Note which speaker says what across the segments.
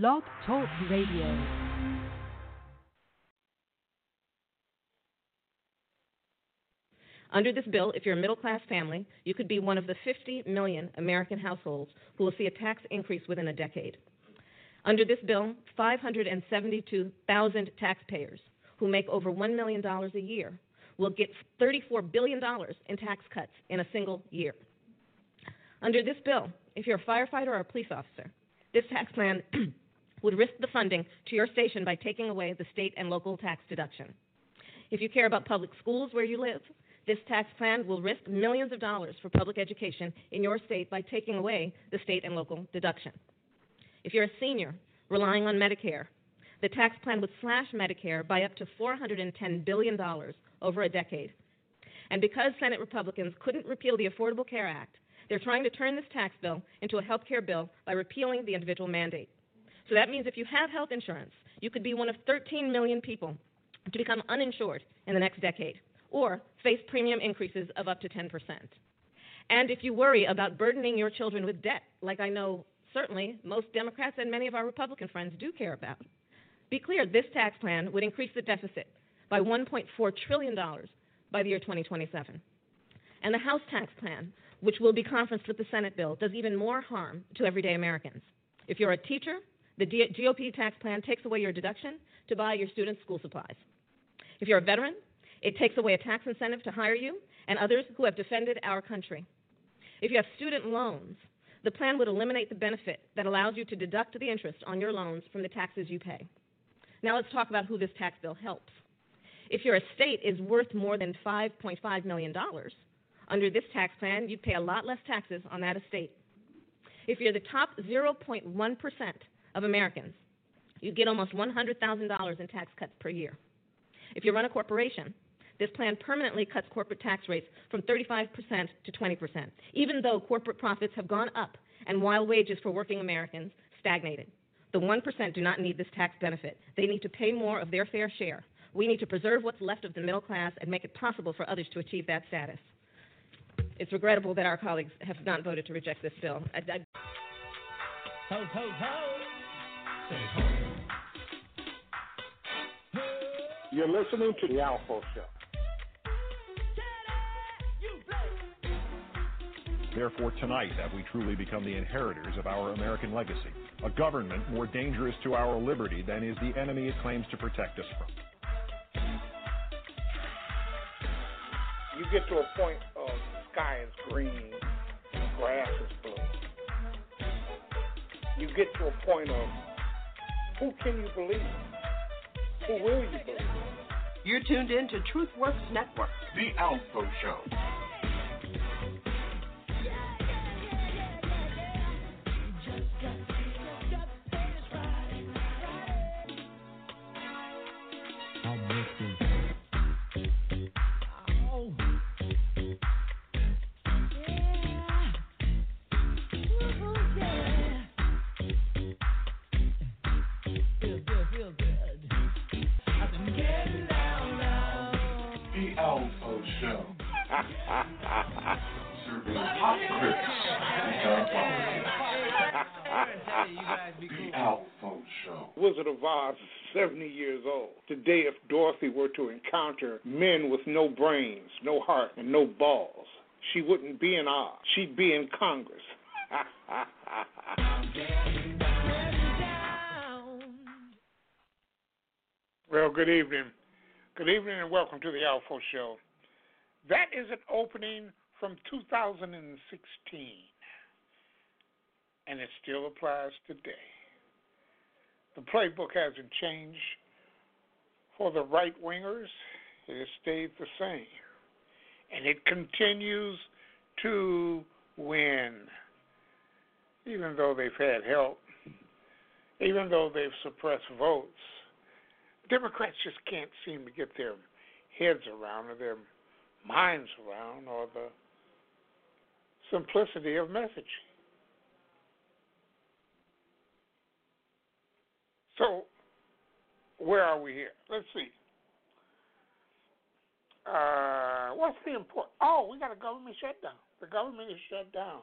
Speaker 1: Blog Talk Radio.
Speaker 2: Under this bill, if you're a middle class family, you could be one of the 50 million American households who will see a tax increase within a decade. Under this bill, 572,000 taxpayers who make over $1 million a year will get $34 billion in tax cuts in a single year. Under this bill, if you're a firefighter or a police officer, this tax plan would risk the funding to your station by taking away the state and local tax deduction. If you care about public schools where you live, this tax plan will risk millions of dollars for public education in your state by taking away the state and local deduction. If you're a senior relying on Medicare, the tax plan would slash Medicare by up to $410 billion over a decade. And because Senate Republicans couldn't repeal the Affordable Care Act, they're trying to turn this tax bill into a health care bill by repealing the individual mandate. So that means if you have health insurance, you could be one of 13 million people to become uninsured in the next decade or face premium increases of up to 10%. And if you worry about burdening your children with debt, like I know certainly most Democrats and many of our Republican friends do care about, be clear this tax plan would increase the deficit by $1.4 trillion by the year 2027. And the House tax plan, which will be conferenced with the Senate bill, does even more harm to everyday Americans. If you're a teacher, the GOP tax plan takes away your deduction to buy your students school supplies. If you're a veteran, it takes away a tax incentive to hire you and others who have defended our country. If you have student loans, the plan would eliminate the benefit that allows you to deduct the interest on your loans from the taxes you pay. Now let's talk about who this tax bill helps. If your estate is worth more than $5.5 million, under this tax plan, you'd pay a lot less taxes on that estate. If you're the top 0.1% of Americans, you get almost $100,000 in tax cuts per year. If you run a corporation, this plan permanently cuts corporate tax rates from 35% to 20%, even though corporate profits have gone up and while wages for working Americans stagnated. The 1% do not need this tax benefit. They need to pay more of their fair share. We need to preserve what's left of the middle class and make it possible for others to achieve that status. It's regrettable that our colleagues have not voted to reject this bill. I, I...
Speaker 3: Ho, ho, ho. Say ho.
Speaker 4: You're listening to The ALFO Show.
Speaker 5: Therefore, tonight have we truly become the inheritors of our American legacy, a government more dangerous to our liberty than is the enemy it claims to protect us from.
Speaker 4: You get to a point of sky is green, grass is blue. You get to a point of who can you believe? Who will you believe?
Speaker 6: You're tuned in to TruthWorks Network.
Speaker 7: The ALFO Show. Show.
Speaker 4: Wizard of Oz is 70 years old. Today, if Dorothy were to encounter men with no brains, no heart, and no balls, she wouldn't be in Oz. She'd be in Congress. well, good evening. Good evening and welcome to the ALFO Show. That is an opening from 2016, and it still applies today. The playbook hasn't changed. For the right wingers, it has stayed the same, and it continues to win, even though they've had help, even though they've suppressed votes. Democrats just can't seem to get their heads around or their minds around or the simplicity of messaging. So, where are we here? Let's see. Uh, what's the important? Oh, we got a government shutdown. The government is shut down.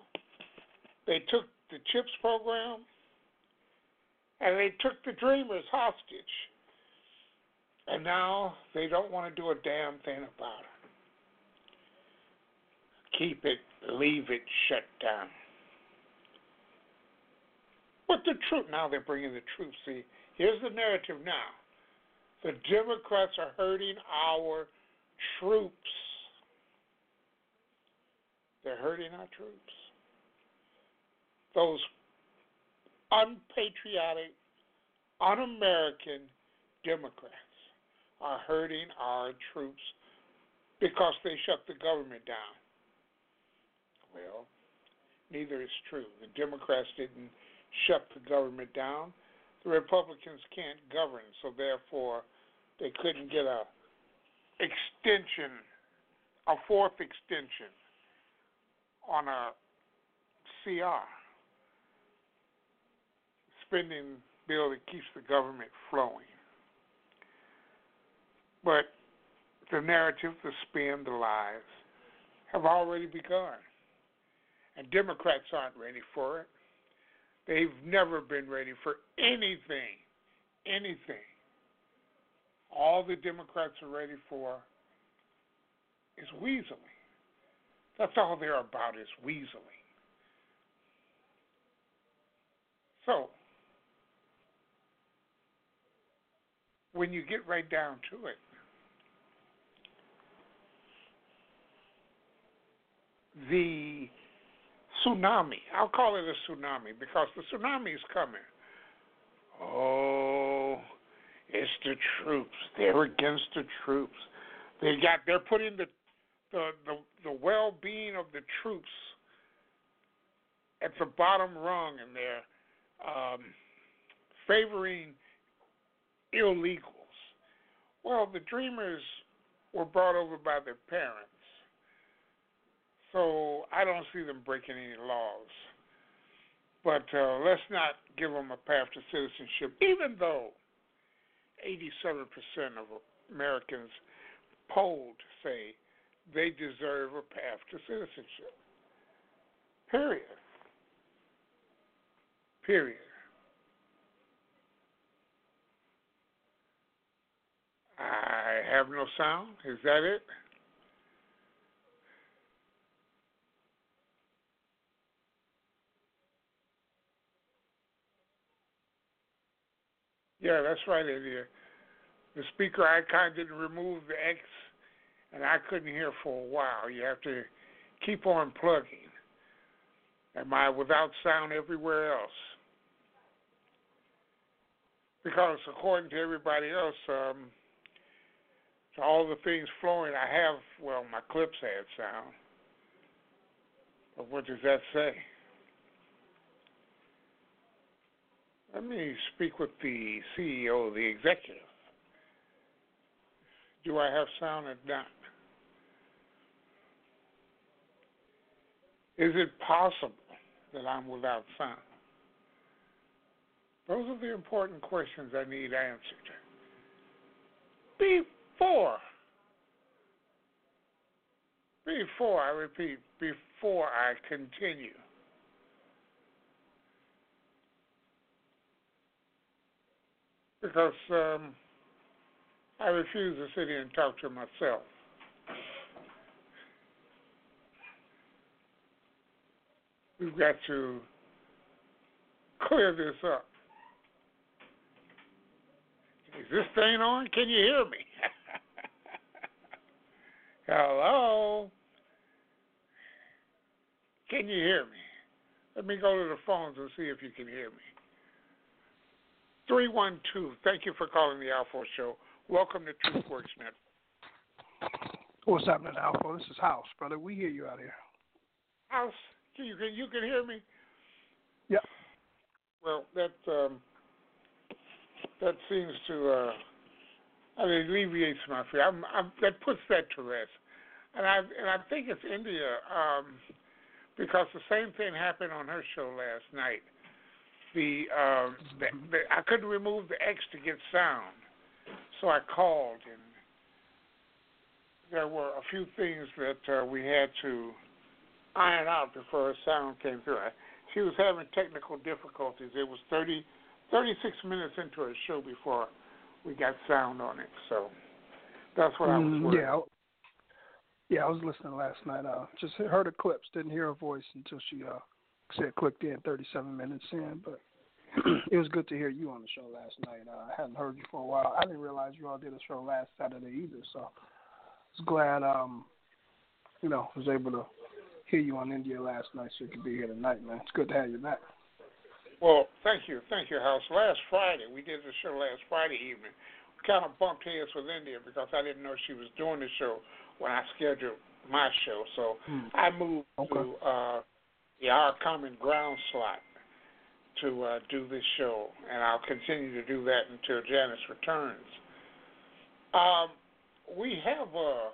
Speaker 4: They took the CHIPS program And they took the dreamers hostage. And now they don't want to do a damn thing about it. Keep it, leave it shut down. But the truth, now they're bringing the truth. See, here's the narrative now. The Democrats are hurting our troops. They're hurting our troops. Those unpatriotic, un American Democrats are hurting our troops because they shut the government down. Well, neither is true. The Democrats didn't shut the government down. The Republicans can't govern, so therefore they couldn't get a extension, a fourth extension on a CR spending bill that keeps the government flowing. But the narrative, the spin, the lies have already begun. And Democrats aren't ready for it. They've never been ready for anything. Anything. All the Democrats are ready for is weaseling. That's all they're about is weaseling. So, when you get right down to it, the tsunami, I'll call it a tsunami because the tsunami is coming. Oh, it's the troops. They're against the troops. They got they're putting the the the, the well being of the troops at the bottom rung and they're um, favoring illegals. Well, the dreamers were brought over by their parents. So I don't see them breaking any laws. But uh, let's not give them a path to citizenship, even though 87% of Americans polled say they deserve a path to citizenship. Period. Period. I have no sound. Is that it? Yeah, that's right, India. The speaker icon didn't remove the X, and I couldn't hear for a while. You have to keep on plugging. Am I without sound everywhere else? Because according to everybody else, um, to all the things flowing, I have, well, my clips had sound. But what does that say? Let me speak with the CEO, the executive. Do I have sound or not? Is it possible that I'm without sound? Those are the important questions I need answered. Before, before, I repeat, before I continue because um, I refuse to sit here and talk to myself. We've got to clear this up. Is this thing on? Can you hear me? Hello? Can you hear me? Let me go to the phones and see if you can hear me. 312. Thank you for calling the ALFO Show. Welcome to TruthWorks Net.
Speaker 1: What's happening, Alpha? This is House, brother. We hear you out here.
Speaker 4: House, you can you can hear me?
Speaker 1: Yeah.
Speaker 4: Well, that um, that seems to uh, I mean, alleviates my fear. I'm, I'm, that puts that to rest, and I and I think it's India um, because the same thing happened on her show last night the, um, the, the I couldn't remove the X to get sound, so I called and there were a few things that uh, we had to iron out before her sound came through. She was having technical difficulties. It was 30 36 minutes into a show before we got sound on it. So that's what I was
Speaker 1: Mm,
Speaker 4: worried.
Speaker 1: yeah. Yeah, I was listening last night. Uh, just heard her clips, didn't hear her voice until she uh said clicked in 37 minutes in. But it was good to hear you on the show last night. Uh, I hadn't heard you for a while. I didn't realize you all did a show last Saturday either. So I was glad, um, you know, was able to hear you on India last night, so you could be here tonight, man. It's good to have you back.
Speaker 4: Well, thank you, thank you, House. Last Friday, we did the show last Friday evening. We kind of bumped heads with India because I didn't know she was doing the show when I scheduled my show. So I moved
Speaker 1: Okay.
Speaker 4: to uh, the Our Common Ground slot to uh, do this show, and I'll continue to do that until Janice returns. Um, we have a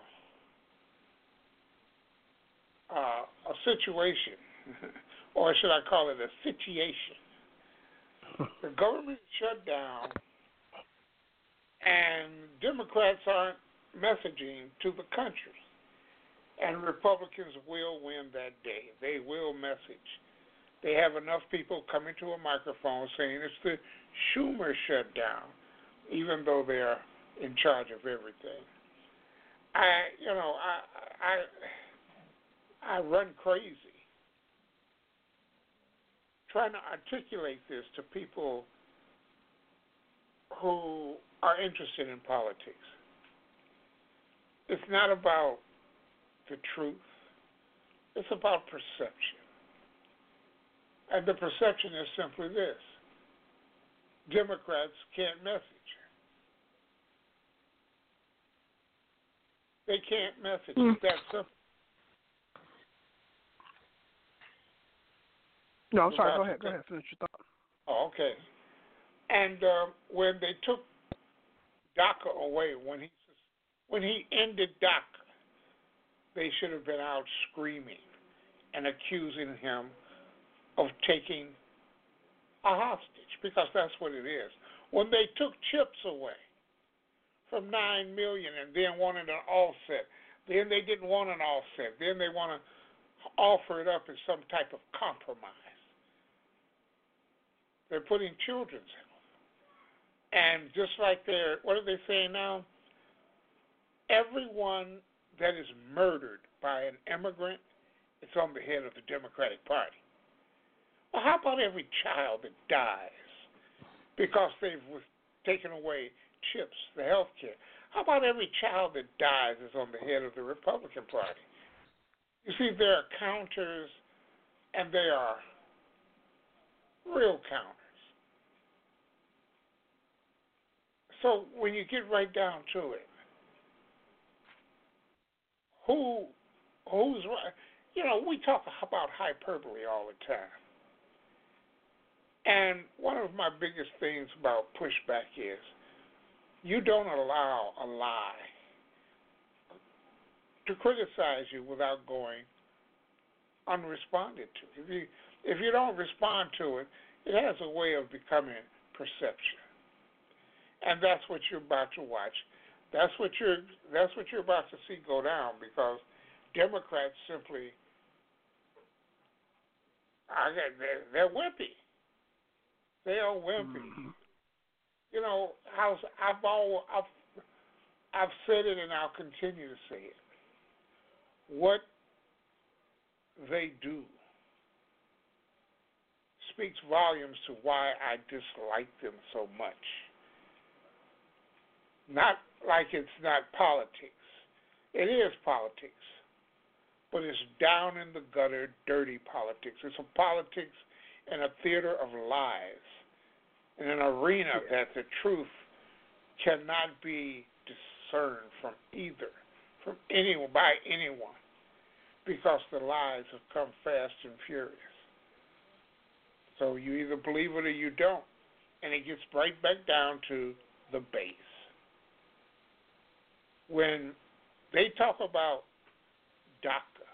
Speaker 4: uh, a situation, or should I call it a situation? the government shut down, and Democrats aren't messaging to the country. And Republicans will win that day. They will message. They have enough people coming to a microphone saying it's the Schumer shutdown, even though they're in charge of everything. I, you know, I, I, I run crazy trying to articulate this to people who are interested in politics. It's not about the truth, it's about perception. And the perception is simply this Democrats can't message. They can't message. It's that simple.
Speaker 1: No, I'm sorry. Go ahead. Go ahead. Finish your thought.
Speaker 4: Oh, okay. And uh, when they took DACA away, when he when he ended DACA, they should have been out screaming and accusing him of taking a hostage because that's what it is. When they took chips away from nine million and then wanted an offset, then they didn't want an offset. Then they want to offer it up as some type of compromise. They're putting children's health. And just like they're, what are they saying now? Everyone that is murdered by an immigrant it's on the head of the Democratic Party. Well, how about every child that dies because they've taken away chips, the health care? How about every child that dies is on the head of the Republican Party? You see, there are counters and they are real counters. So when you get right down to it, who who's right? You know, we talk about hyperbole all the time. And one of my biggest things about pushback is you don't allow a lie to criticize you without going unresponded to. If you if you don't respond to it, it has a way of becoming perception. And that's what you're about to watch. That's what you're that's what you're about to see go down because Democrats simply I got they're, they're wimpy. They are wimpy.
Speaker 1: Mhm.
Speaker 4: You know, House I've all I've I've said it and I'll continue to say it. What they do speaks volumes to why I dislike them so much. Not like it's not politics. It is politics. But it's down in the gutter, dirty politics. It's a politics in a theater of lies, in an arena that the truth cannot be discerned from either, from anyone, by anyone, because the lies have come fast and furious. So you either believe it or you don't. And it gets right back down to the base. When they talk about DACA,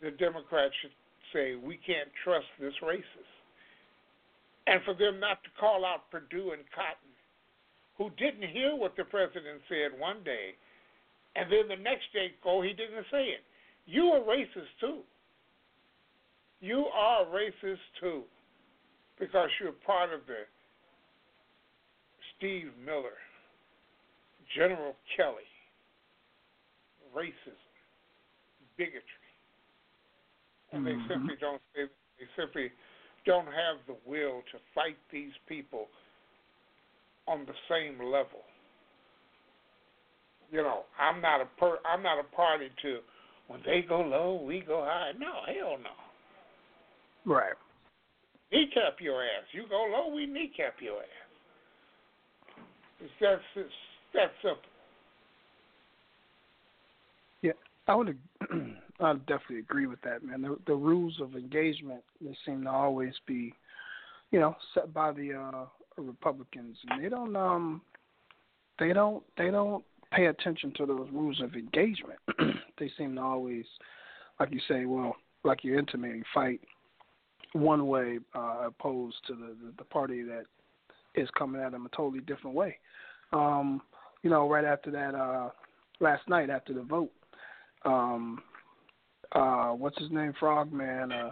Speaker 4: the Democrats should say, we can't trust this racist. And for them not to call out Perdue and Cotton, who didn't hear what the president said one day, and then the next day oh, he didn't say it. You are racist too. You are racist too. because you're part of the Steve Miller, General Kelly, racism, bigotry, and
Speaker 1: Mm-hmm.
Speaker 4: they simply don't they, they simply don't have the will to fight these people on the same level. You know, I'm not a per I'm not a party to when they go low, we go high. No, hell no.
Speaker 1: Right.
Speaker 4: Kneecap your ass. You go low, we kneecap your ass. It's that it's that simple.
Speaker 1: I would, I definitely agree with that, man. The, the rules of engagement they seem to always be, you know, set by the uh, Republicans, and they don't, um, they don't, they don't pay attention to those rules of engagement. they seem to always, like you say, well, like you're intimating, fight one way uh, opposed to the, the the party that is coming at them a totally different way. Um, you know, right after that, uh, last night after the vote. Um uh what's his name? Frogman uh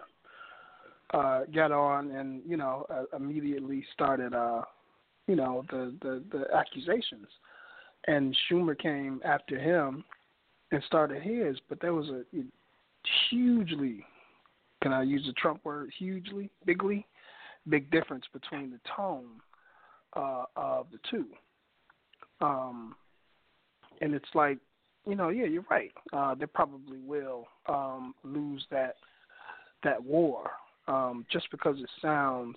Speaker 1: uh got on and you know uh, immediately started uh you know the the the accusations. And Schumer came after him and started his but there was a hugely can I use the Trump word hugely bigly big difference between the tone uh of the two um and it's like you know, yeah, you're right. Uh, they probably will um, lose that that war um, just because it sounds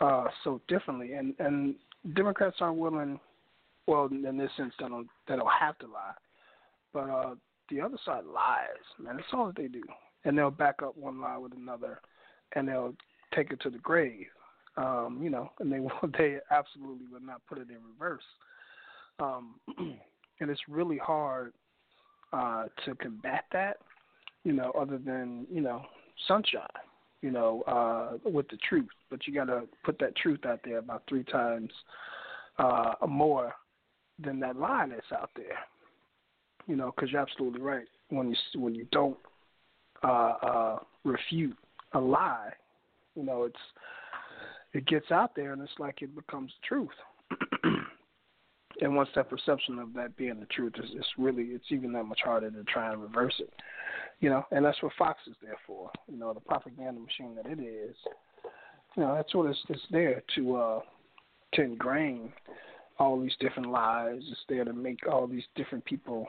Speaker 1: uh, so differently, and and Democrats aren't willing. Well, in this sense, they don't they don't have to lie, but uh, the other side lies, man. That's all that they do, and they'll back up one lie with another, and they'll take it to the grave. Um, you know, and they they absolutely will not put it in reverse. Um, and it's really hard uh, to combat that, you know, other than you know sunshine, you know, uh, with the truth. But you got to put that truth out there about three times uh, more than that lie that's out there, you know, because you're absolutely right. When you when you don't uh, uh, refute a lie, you know, it's it gets out there and it's like it becomes truth. And once that perception of that being the truth is it's really it's even that much harder to try and reverse it you know? And that's what fox is there for you know the propaganda machine that it is you know that's what it's it's there to uh to ingrain all these different lies. It's there to make all these different people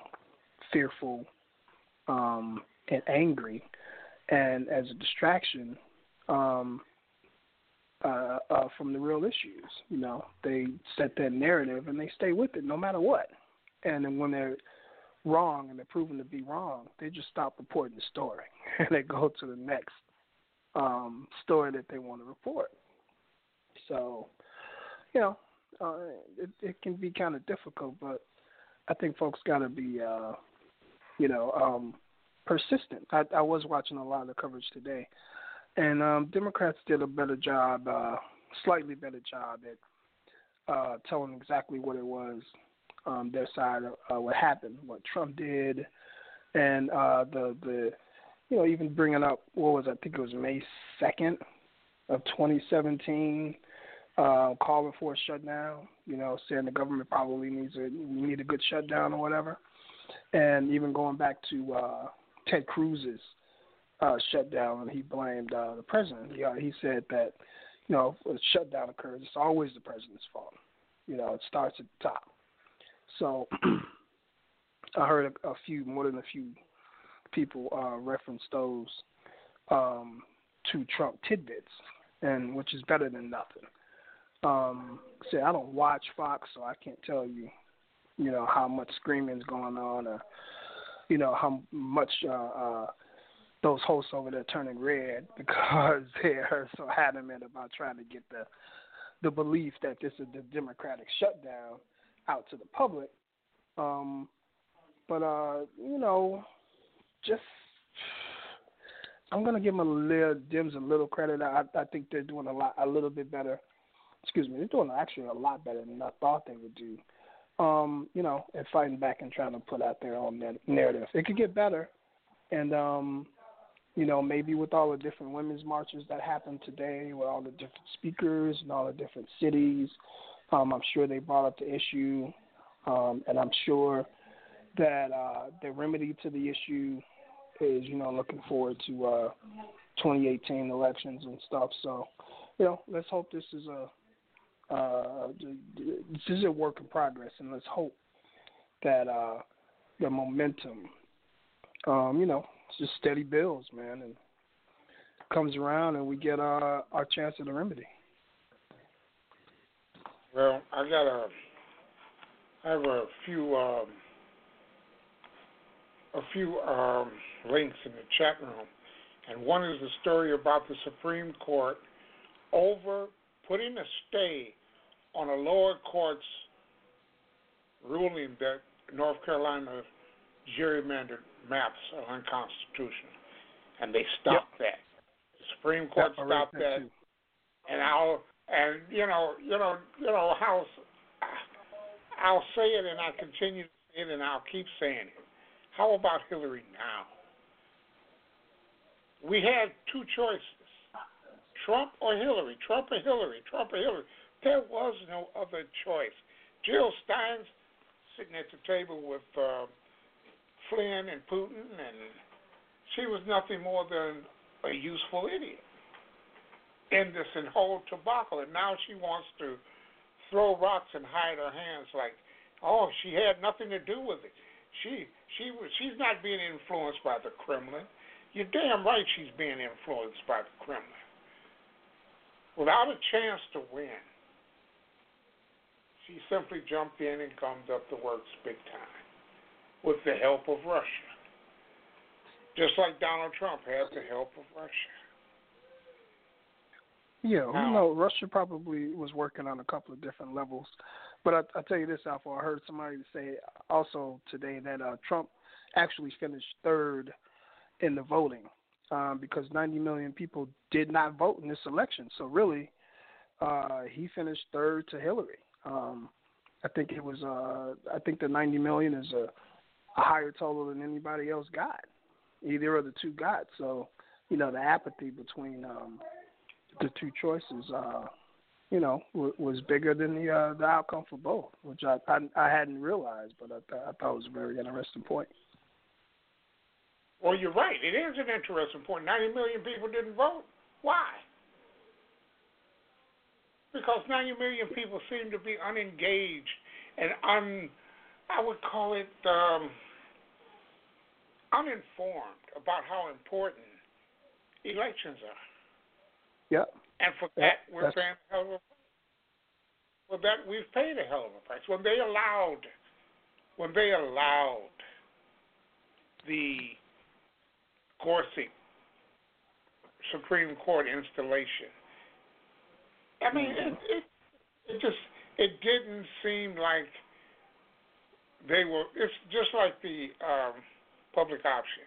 Speaker 1: fearful um and angry. And as a distraction um uh, uh, from the real issues. You know, they set that narrative and they stay with it no matter what. And then when they're wrong and they're proven to be wrong, they just stop reporting the story and they go to the next um, story that they want to report. So, you know, uh, it, it can be kind of difficult, but I think folks got to be, uh, you know, um, persistent. I, I was watching a lot of the coverage today and um, Democrats did a better job, uh, slightly better job at uh, telling exactly what it was, um, their side of uh, what happened, what Trump did, and uh, the the you know even bringing up what was I think it was May second of 2017, uh, calling for a shutdown. You know, saying the government probably needs a we need a good shutdown or whatever, and even going back to uh, Ted Cruz's uh, shutdown, and he blamed uh, the president. He, uh, he said that, you know, if a shutdown occurs, it's always the president's fault. You know, it starts at the top. So I heard a, a few, more than a few people uh, reference those um, to Trump tidbits, and which is better than nothing. Um, say I don't watch Fox, so I can't tell you, you know, how much screaming's going on, or you know how much uh, uh, those hosts over there turning red because they're so adamant about trying to get the the belief that this is the democratic shutdown out to the public. Um, but uh, you know, just I'm gonna give them a little Dems a little credit. I I think they're doing a lot a little bit better. Excuse me, they're doing actually a lot better than I thought they would do. Um, you know, and fighting back and trying to put out their own narrative. It could get better, and um, you know, maybe with all the different women's marches that happened today, with all the different speakers and all the different cities, um, I'm sure they brought up the issue, um, and I'm sure that uh, the remedy to the issue is, you know, looking forward to uh, 2018 elections and stuff. So, you know, let's hope this is a uh, this is a work in progress, and let's hope that uh, the momentum, um, you know, just steady bills, man, and comes around, and we get uh, our chance at the remedy.
Speaker 4: Well, I got a, I have a few, um, a few um, links in the chat room, and one is the story about the Supreme Court over putting a stay on a lower court's ruling that North Carolina gerrymandered maps are unconstitutional, and they stopped
Speaker 1: yep.
Speaker 4: that. The Supreme Court
Speaker 1: yep,
Speaker 4: stopped that, and I'll and you know you know you know how I'll say it and I continue to say it and I'll keep saying it. How about Hillary now? We had two choices: Trump or Hillary, Trump or Hillary, Trump or Hillary. There was no other choice. Jill Stein's sitting at the table with uh, Flynn and Putin, and she was nothing more than a useful idiot in this whole debacle. And now she wants to throw rocks and hide her hands like, oh, she had nothing to do with it. She she was she's not being influenced by the Kremlin. You're damn right she's being influenced by the Kremlin. Without a chance to win, she simply jumped in and gummed up the works big time with the help of Russia. Just like Donald Trump had the help of Russia.
Speaker 1: Yeah, now, you know, Russia probably was working on a couple of different levels. But I, I tell you this, Alpha, I heard somebody say also today that uh, Trump actually finished third in the voting um, because 90 million people did not vote in this election. So really, uh, he finished third to Hillary. Um, I think it was. Uh, I think the 90 million is a a higher total than anybody else got. Either of the two got. So, you know, the apathy between um, the two choices, uh, you know, w- was bigger than the uh, the outcome for both, which I I, I hadn't realized, but I, th- I thought was a very interesting point.
Speaker 4: Well, you're right. It is an interesting point. 90 million people didn't vote. Why? Because 90 million people seem to be unengaged and un I would call it um, uninformed about how important elections are.
Speaker 1: Yep.
Speaker 4: And for that, we're That's... paying a hell of a price. For that, we've paid a hell of a price. When they allowed, when they allowed the Gorsuch Supreme Court installation, I mean, mm-hmm. it, it it just it didn't seem like they will. It's just like the um, public option.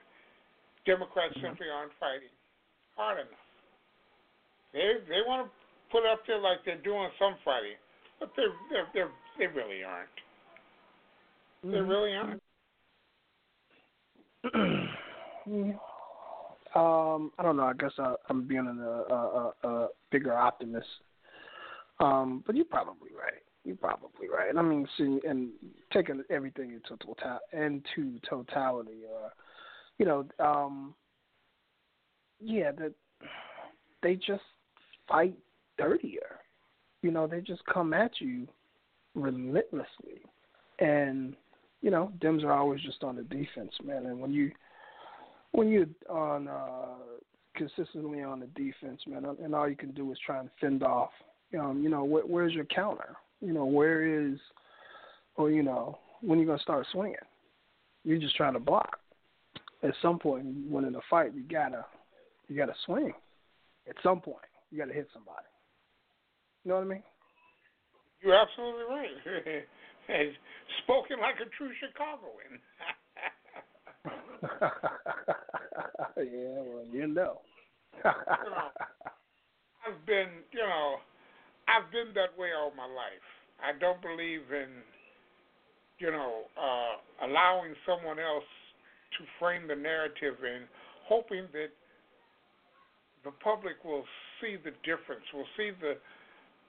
Speaker 4: Democrats mm-hmm. simply aren't fighting hard enough. They they want to put up there like they're doing some fighting, but they they they they really aren't. Mm-hmm. They really aren't.
Speaker 1: um, I don't know. I guess I, I'm being a, a, a, a bigger optimist. Um, but you're probably right. You're probably right. I mean, see, and taking everything into total into totality, or you know, um, yeah, that they just fight dirtier. You know, they just come at you relentlessly, and you know, Dems are always just on the defense, man. And when you when you're on uh, consistently on the defense, man, and all you can do is try and fend off. Um, you know, wh- where's your counter? You know, where is, or you know, when you gonna start swinging? You're just trying to block. At some point, when in a fight, you gotta, you gotta swing. At some point, you gotta hit somebody. You know what I mean?
Speaker 4: You're absolutely right. Spoken like a true Chicagoan.
Speaker 1: yeah, well, you know.
Speaker 4: you know. I've been, you know, I've been that way all my life. I don't believe in, you know, uh, allowing someone else to frame the narrative and hoping that the public will see the difference, will see the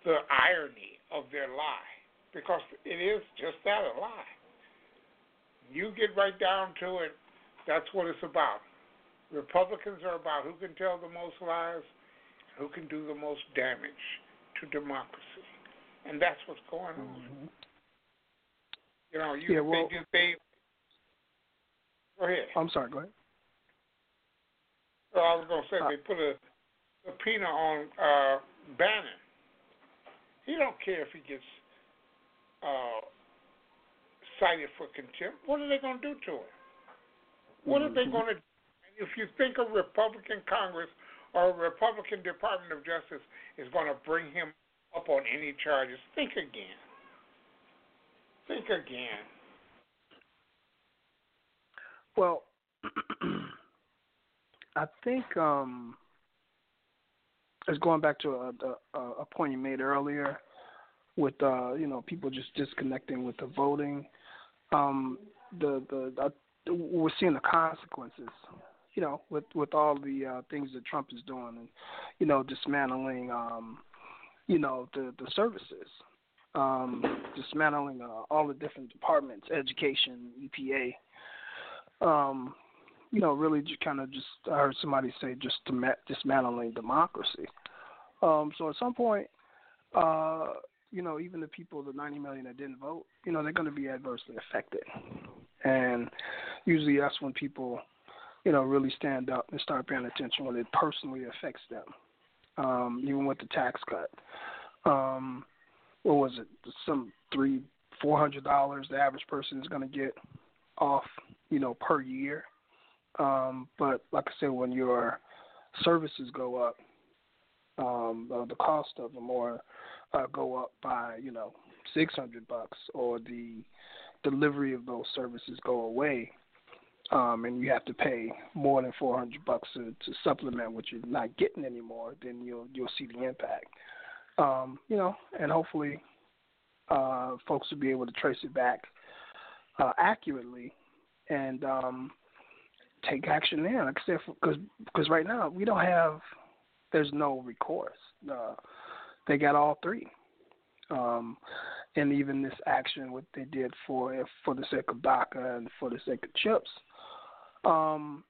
Speaker 4: the irony of their lie, because it is just that a lie. You get right down to it, that's what it's about. Republicans are about who can tell the most lies, who can do the most damage to democracy, and that's what's going on.
Speaker 1: Mm-hmm.
Speaker 4: You know, you
Speaker 1: Yeah, well-
Speaker 4: they, they go ahead.
Speaker 1: I'm sorry. Go ahead.
Speaker 4: Well, I was gonna say
Speaker 1: Uh,
Speaker 4: they put a subpoena on uh, Bannon. He don't care if he gets uh, cited for contempt. What are they gonna do to him? What are they
Speaker 1: Mhm.
Speaker 4: gonna? If you think a Republican Congress or Republican Department of Justice is gonna bring him up on any charges, think again. Think again.
Speaker 1: Well, I think um, it's going back to a, a, a point you made earlier with uh, you know people just disconnecting with the voting. Um, the the uh, we're seeing the consequences. You know, with with all the uh, things that Trump is doing, and you know, dismantling, um, you know, the the services, um, dismantling uh, all the different departments, education, EPA, um, you know, really just kind of just I heard somebody say just dismantling democracy. Um, so at some point, uh, you know, even the people, the 90 million that didn't vote, you know, they're going to be adversely affected, and usually that's when people, you know, really stand up and start paying attention when it personally affects them. Um, even with the tax cut, um, what was it? Some three, four hundred dollars the average person is going to get off, you know, per year. Um, but like I said, when your services go up, um, the cost of them or uh, go up by, you know, six hundred bucks, or the delivery of those services go away, um, and you have to pay more than four hundred bucks to, to supplement what you're not getting anymore, then you'll you'll see the impact. Um, you know, and hopefully, uh, folks will be able to trace it back uh, accurately and um, take action there. Like I said, because because right now we don't have there's no recourse. Uh, they got all three, um, and even this action, what they did for for the sake of DACA and for the sake of chips, um,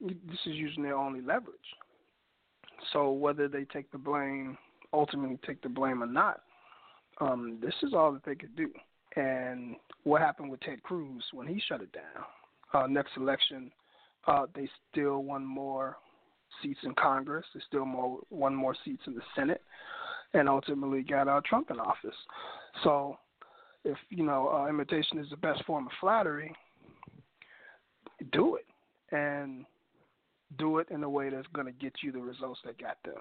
Speaker 1: this is using their only leverage. So whether they take the blame, ultimately take the blame or not, um, this is all that they could do. And what happened with Ted Cruz when he shut it down? Uh, next election, uh, they still won more seats in Congress. They still more won more seats in the Senate, and ultimately got uh, Trump in office. So, if you know uh, imitation is the best form of flattery, do it, and do it in a way that's going to get you the results that got them.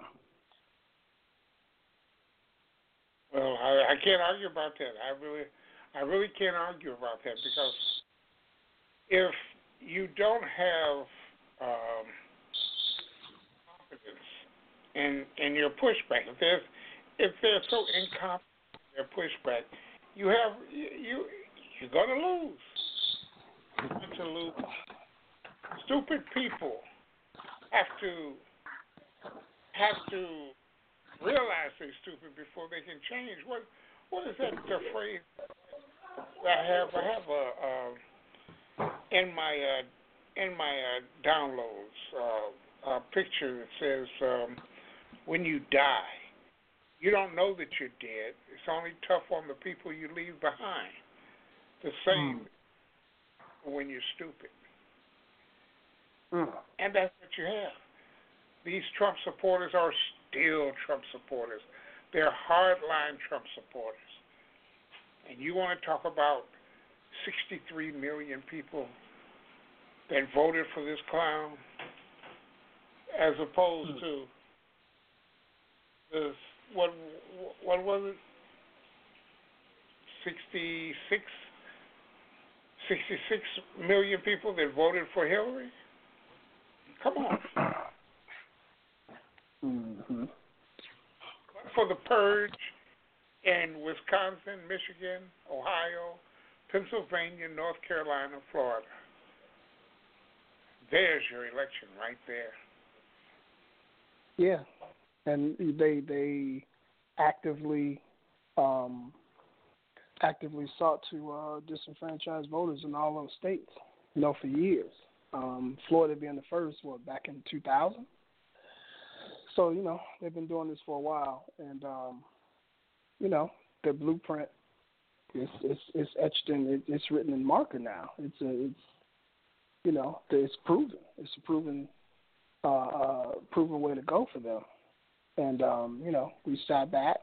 Speaker 4: Well, I, I can't argue about that. I really, I really can't argue about that because if you don't have um, confidence in in your pushback, if they're if they're so incompetent in their pushback, you have you, you you're gonna lose. You're going to lose. Stupid people have to have to realize they're stupid before they can change. What what is that the phrase I have? I have a uh, in my uh, in my uh, downloads uh, a picture that says um, when you die, you don't know that you're dead. It's only tough on the people you leave behind. The same when you're stupid,
Speaker 1: Mm.
Speaker 4: and that's what you have. These Trump supporters are still Trump supporters. They're hardline Trump supporters. And you want to talk about 63 million people that voted for this clown, as opposed to this what what was it? 66 66 million people that voted for Hillary? Come on.
Speaker 1: Mm-hmm.
Speaker 4: for the purge in Wisconsin, Michigan, Ohio, Pennsylvania, North Carolina, Florida. There's your election right there.
Speaker 1: Yeah, and they they actively um, actively sought to uh, disenfranchise voters in all those states. You know, for years. Um, Florida being the first, what back in 2000. So you know they've been doing this for a while, and um, you know the blueprint is it's it's etched in it's written in marker now. It's a it's you know it's proven. It's a proven uh, uh, proven way to go for them. And um, you know we sat back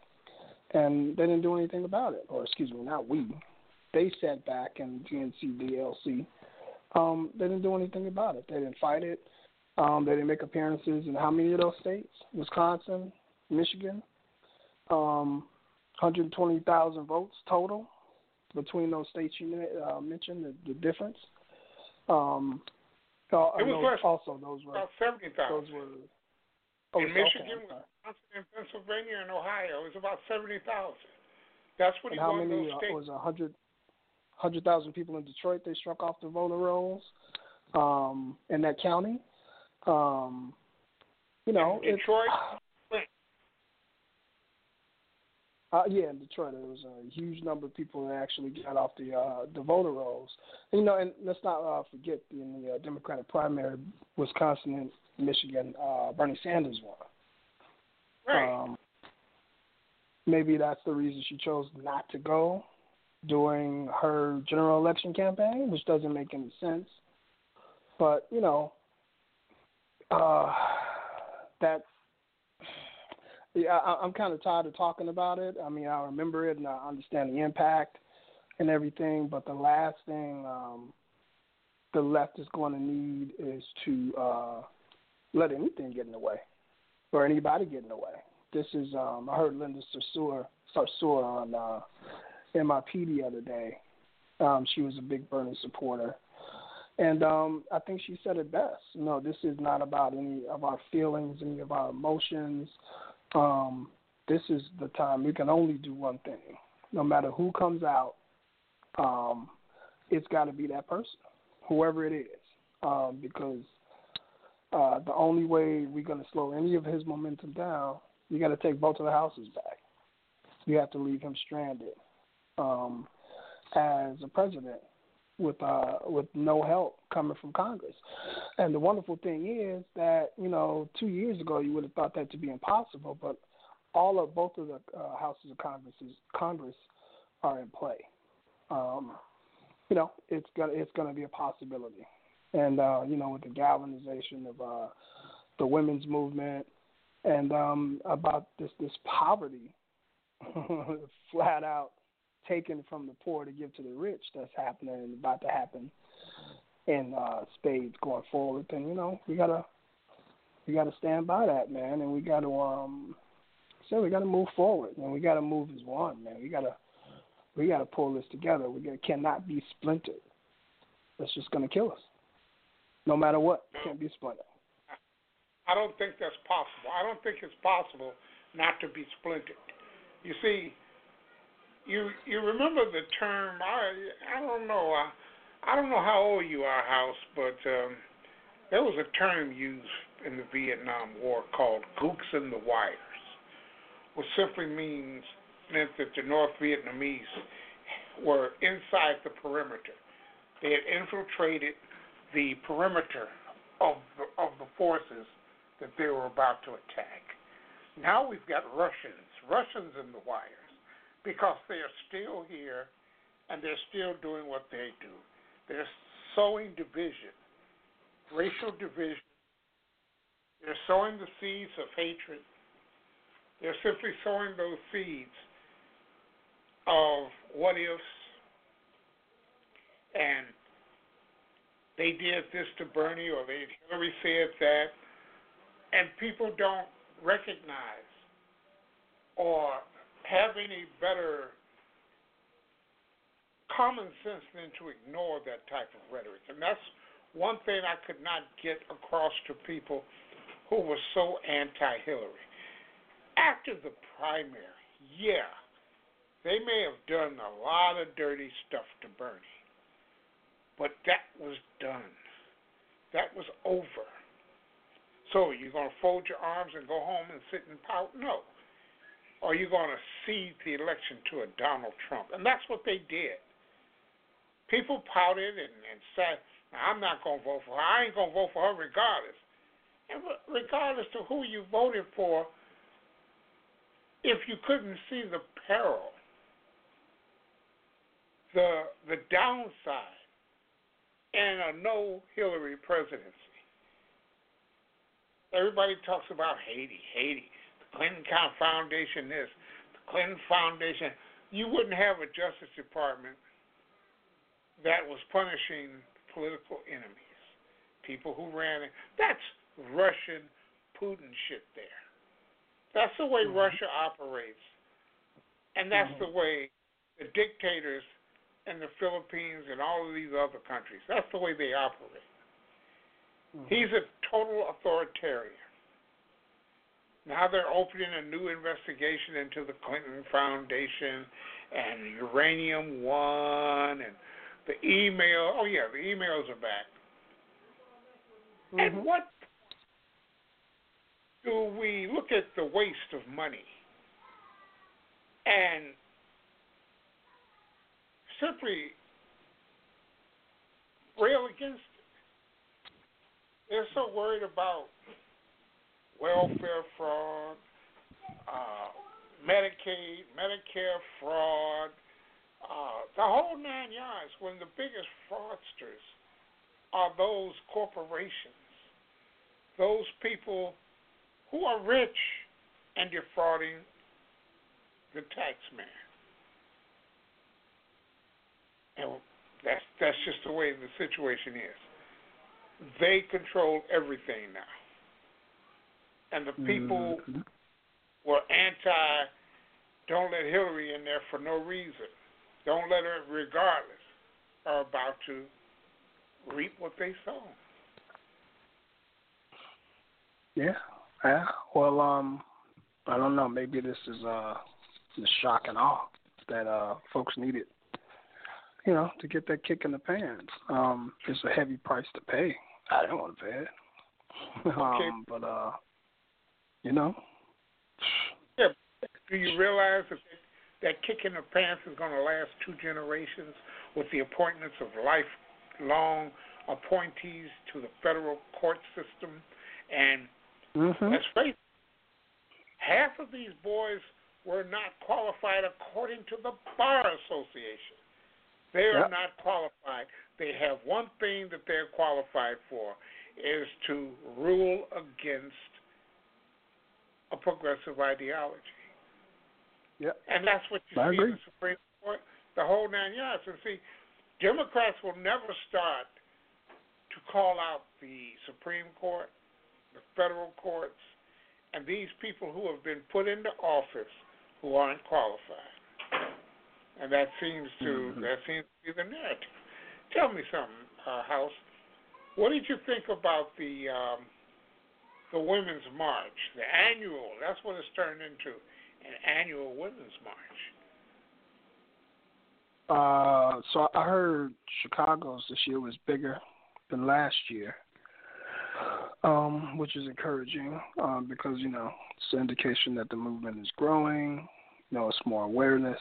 Speaker 1: and they didn't do anything about it. Or excuse me, not we. They sat back and DNC DLC. Um, they didn't do anything about it. They didn't fight it. Um, they didn't make appearances in how many of those states? Wisconsin, Michigan. Um, 120,000 votes total between those states you uh, mentioned. The, the difference. Um, uh,
Speaker 4: it was
Speaker 1: those,
Speaker 4: less,
Speaker 1: also those were
Speaker 4: about 70,000.
Speaker 1: Those were oh,
Speaker 4: in Michigan,
Speaker 1: okay,
Speaker 4: Wisconsin, and Pennsylvania, and Ohio. It was about 70,000. That's what
Speaker 1: and
Speaker 4: he
Speaker 1: how
Speaker 4: won
Speaker 1: many
Speaker 4: those
Speaker 1: uh, was a hundred thousand people in Detroit? They struck off the voter rolls um, in that county. Um, you know,
Speaker 4: in Detroit.
Speaker 1: Uh, yeah, in Detroit, there was a huge number of people that actually got off the uh, the voter rolls. You know, and let's not uh, forget in the uh, Democratic primary, Wisconsin and Michigan, uh, Bernie Sanders won.
Speaker 4: Right.
Speaker 1: Um, maybe that's the reason she chose not to go during her general election campaign, which doesn't make any sense. But you know, uh, that's yeah. I, I'm kind of tired of talking about it. I mean, I remember it and I understand the impact and everything, but the last thing um, the left is going to need is to uh, let anything get in the way or anybody get in the way. This is um, I heard Linda Sarsour Sarsour on uh, MIP the other day. Um, she was a big Bernie supporter, and um, I think she said it best. Know, this is not about any of our feelings, any of our emotions. Um, this is the time we can only do one thing. No matter who comes out, um, it's got to be that person, whoever it is, um, because uh, the only way we're going to slow any of his momentum down, you got to take both of the houses back. You have to leave him stranded um, as a president with uh, with no help coming from Congress. And the wonderful thing is that you know two years ago you would have thought that to be impossible, but all of both of the uh, houses of Congress Congress are in play. Um, you know, it's gonna it's gonna be a possibility and uh, you know with the galvanization of uh, the women's movement and um, about this this poverty, flat out taken from the poor to give to the rich that's happening and about to happen in uh, spades going forward. And you know we gotta we gotta stand by that man, and we gotta um, so we gotta move forward, and we gotta move as one, man. We gotta we gotta pull this together. We gotta, cannot be splintered. That's just gonna kill us no matter what. Can't be splintered.
Speaker 4: I don't think that's possible. I don't think it's possible not to be splintered. You see, you you remember the term? I I don't know. I, I don't know how old you are, House, but um, there was a term used in the Vietnam War called "gooks in the wires," which simply means meant that the North Vietnamese were inside the perimeter. They had infiltrated the perimeter of the, of the forces that they were about to attack. Now we've got Russians, Russians in the wires, because they are still here and they're still doing what they do. They're sowing division, racial division. They're sowing the seeds of hatred. They're simply sowing those seeds of what ifs and they did this to Bernie or they Hillary said that, and people don't recognize or have any better common sense than to ignore that type of rhetoric. And that's one thing I could not get across to people who were so anti Hillary. After the primary, yeah, they may have done a lot of dirty stuff to Bernie. But that was done. That was over. So you're going to fold your arms and go home and sit and pout? No. Or you're going to cede the election to a Donald Trump. And that's what they did. People pouted and, and said, I'm not going to vote for her. I ain't going to vote for her regardless. And regardless to who you voted for, if you couldn't see the peril, the the downside, and a no Hillary presidency. Everybody talks about Haiti, Haiti, Clinton Foundation, this, the Clinton Foundation. You wouldn't have a Justice Department that was punishing political enemies, people who ran it. That's Russian Putin shit there. That's the way mm-hmm. Russia operates. And that's mm-hmm. the way the dictators in the Philippines and all of these other countries, that's the way they operate. Mm-hmm. He's a total authoritarian. Now they're opening a new investigation into the Clinton Foundation and Uranium One and the email. Oh yeah, the emails are back. Mm-hmm. And what do we look at the waste of money and simply rail against it? They're so worried about welfare fraud, uh, Medicaid, Medicare fraud, uh, the whole nine yards. When the biggest fraudsters are those corporations, those people who are rich and defrauding the taxman. And that's that's just the way the situation is. They control everything now. And the people mm-hmm. were anti don't let Hillary in there for no reason. Don't let her regardless are about to reap what they sow.
Speaker 1: Yeah, yeah. Well, um, I don't know. Maybe this is uh the shock and awe that uh folks needed. You know, to get that kick in the pants. Um, it's a heavy price to pay. I didn't want to pay it.
Speaker 4: Okay.
Speaker 1: um, but uh, you know.
Speaker 4: Yeah. Do you realize that that kick in the pants is going to last two generations with the appointments of lifelong appointees to the federal court system and
Speaker 1: Mm-hmm.
Speaker 4: Let's face it, half of these boys were not qualified according to the Bar Association. They are yep. not qualified. They have one thing that they're qualified for is to rule against a progressive ideology.
Speaker 1: Yep.
Speaker 4: And that's what you
Speaker 1: I
Speaker 4: see
Speaker 1: agree.
Speaker 4: in the Supreme Court, the whole nine yards. And see, Democrats will never start to call out the Supreme Court the federal courts, and these people who have been put into office who aren't qualified. And that seems to mm-hmm. that seems to be the narrative. Tell me something, uh, House. What did you think about the um, the Women's March, the annual? That's what it's turned into, an annual Women's March.
Speaker 1: Uh, so I heard Chicago's this year was bigger than last year um, which is encouraging um, because you know it's an indication that the movement is growing. You know, it's more awareness,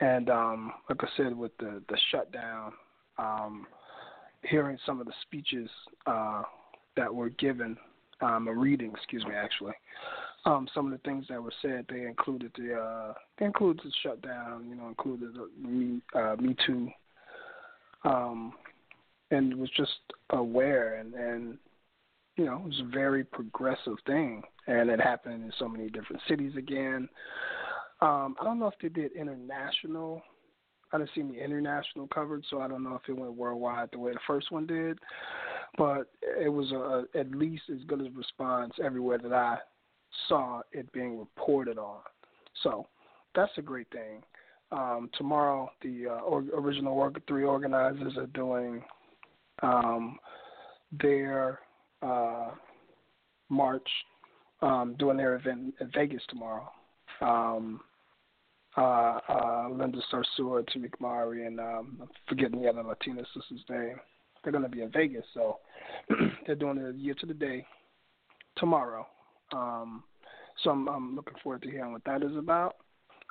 Speaker 1: and um, like I said, with the the shutdown, um, hearing some of the speeches uh, that were given, um, a reading, excuse me, actually. Um, some of the things that were said, they included the uh, they included the shutdown, you know, included the Me uh, Me Too, um, and was just aware and and you know, it was a very progressive thing, and it happened in so many different cities again. Um, I don't know if they did international. I didn't see any international coverage, so I don't know if it went worldwide the way the first one did. But it was a, at least as good a response everywhere that I saw it being reported on. So that's a great thing. Um, tomorrow, the uh, or, original three organizers are doing um, their uh, March, um, doing their event in Vegas tomorrow. Um, uh, uh, Linda Sarsour, Tamika Mallory, and um, I'm forgetting the other Latina sister's name. They're going to be in Vegas, so they're doing it a year to the day tomorrow. Um, so I'm, I'm looking forward to hearing what that is about,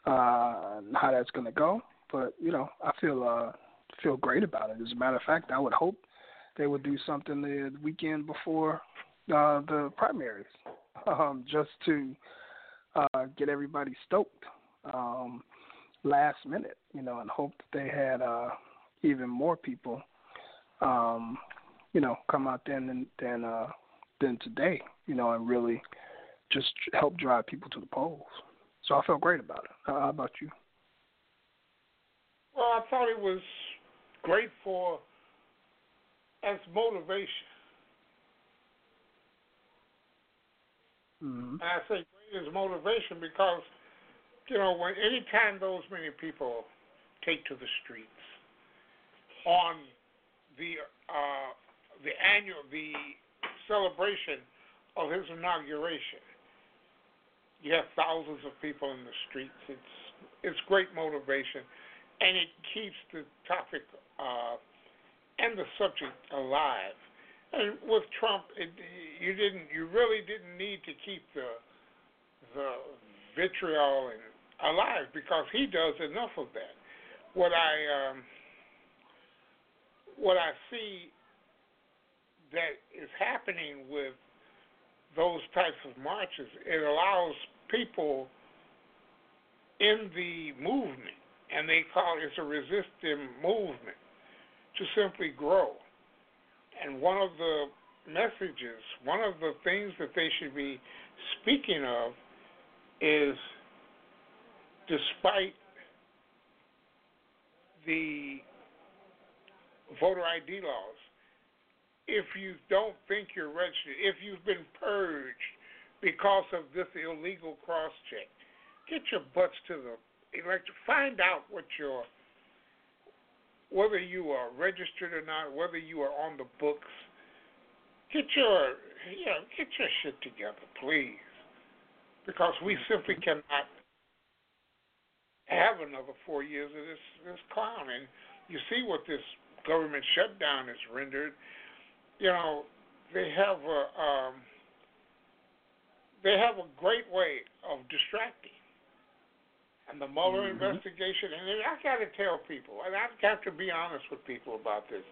Speaker 1: uh, and how that's going to go. But you know, I feel uh, feel great about it. As a matter of fact, I would hope they would do something the weekend before uh, the primaries, um, just to uh, get everybody stoked um, last minute, you know, and hope that they had uh, even more people, um, you know, come out then than than uh, than today, you know, and really just help drive people to the polls. So I felt great about it. Uh, how about you?
Speaker 4: Well, I thought it was great for as motivation.
Speaker 1: Mm-hmm.
Speaker 4: And I say great as motivation because, you know, when anytime those many people take to the streets on the uh, the annual the celebration of his inauguration, you have thousands of people in the streets. It's it's great motivation, and it keeps the topic uh, and the subject alive. And with Trump, it, you didn't, you really didn't need to keep the the vitriol and alive because he does enough of that. What I um, what I see that is happening with those types of marches, it allows people in the movement, and they call it a resisting movement, to simply grow. And one of the messages, one of the things that they should be speaking of is despite the voter ID laws, if you don't think you're registered, if you've been purged because of this illegal cross check, get your butts to the elect. Find out what your whether you are registered or not, whether you are on the books. Get your you know, get your shit together, please, because we simply cannot have another four years of this this clown. And you see what this government shutdown is rendered you know, they have a um, they have a great way of distracting. And the Mueller
Speaker 1: mm-hmm.
Speaker 4: investigation, and I got to tell people, and I've got to be honest with people about this.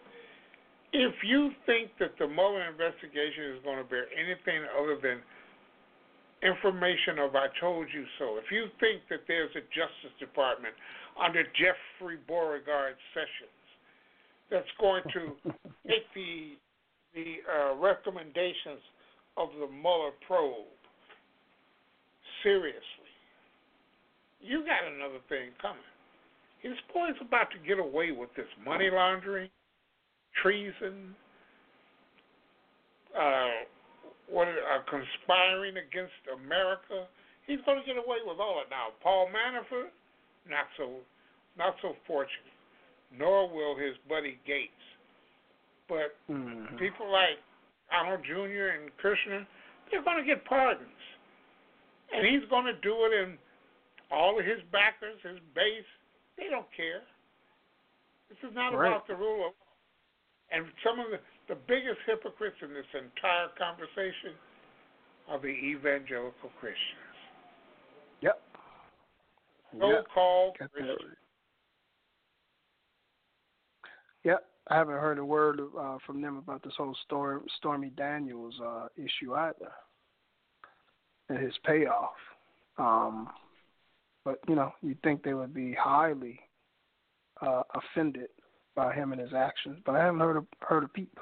Speaker 4: If you think that the Mueller investigation is going to bear anything other than information of I told you so, if you think that there's a Justice Department under Jeffrey Beauregard Sessions that's going to take the the uh, recommendations of the Mueller probe seriously, you got another thing coming. This boy's about to get away with this money laundering, treason, uh, what uh, conspiring against America. He's going to get away with all of it now. Paul Manafort, not so, not so fortunate. Nor will his buddy Gates. But
Speaker 1: mm-hmm.
Speaker 4: people like Donald Jr. and Kushner, they're going to get pardons. And he's going to do it in all of his backers, his base. They don't care. This is not
Speaker 1: right.
Speaker 4: about the rule of law. And some of the, the biggest hypocrites in this entire conversation are the evangelical Christians.
Speaker 1: Yep.
Speaker 4: So called
Speaker 1: yep.
Speaker 4: Christians.
Speaker 1: Yep. I haven't heard a word uh, from them about this whole Storm, Stormy Daniels uh, issue either, and his payoff. Um, but you know, you'd think they would be highly uh, offended by him and his actions, but I haven't heard a, heard a peep.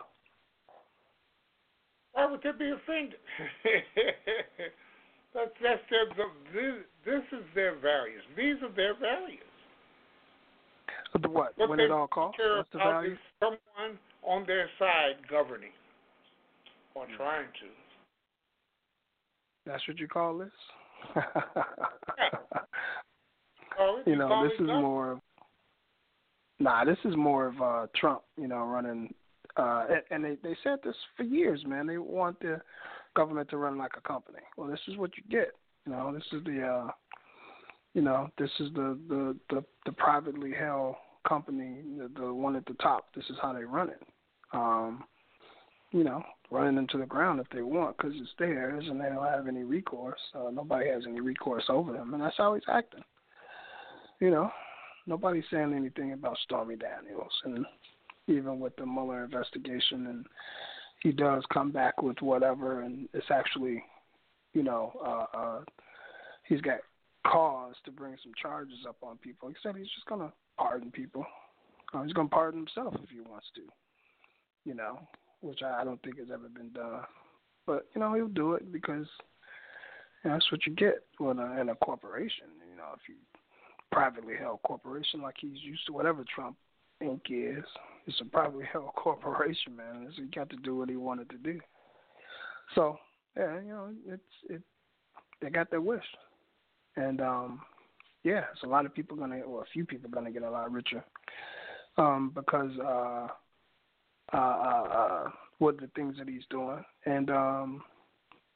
Speaker 4: Why would they be offended? that's that's their this, this is their values. These are their values.
Speaker 1: The what?
Speaker 4: What
Speaker 1: when it all costs?
Speaker 4: care
Speaker 1: What's the value?
Speaker 4: someone on their side governing or
Speaker 1: Hmm.
Speaker 4: trying to.
Speaker 1: That's what you call this?
Speaker 4: Oh,
Speaker 1: you know, this is
Speaker 4: government.
Speaker 1: more of nah. This is more of uh, Trump. You know, running. Uh, and- and they they said this for years, man. They want the government to run like a company. Well, this is what you get. You know, this is the uh, you know, this is the the the, the privately held company, the, the one at the top. This is how they run it. Um, you know, running into the ground if they want because it's theirs and they don't have any recourse. Uh, nobody has any recourse over them, and that's how he's acting. You know, nobody's saying anything about Stormy Daniels, and even with the Mueller investigation, and he does come back with whatever, and it's actually, you know, uh, uh, he's got cause to bring some charges up on people. He said he's just gonna pardon people. Uh, he's gonna pardon himself if he wants to. You know, which I don't think has ever been done. But you know, he'll do it because you know, that's what you get when a, in a corporation. You know, if you privately held corporation like he's used to, whatever Trump Inc. is, it's a privately held corporation, man. So he got to do what he wanted to do. So yeah, you know, it's it. They got their wish, and um, yeah, so a lot of people gonna, or a few people gonna get a lot richer, um, because uh, uh, uh, uh, what the things that he's doing, and um,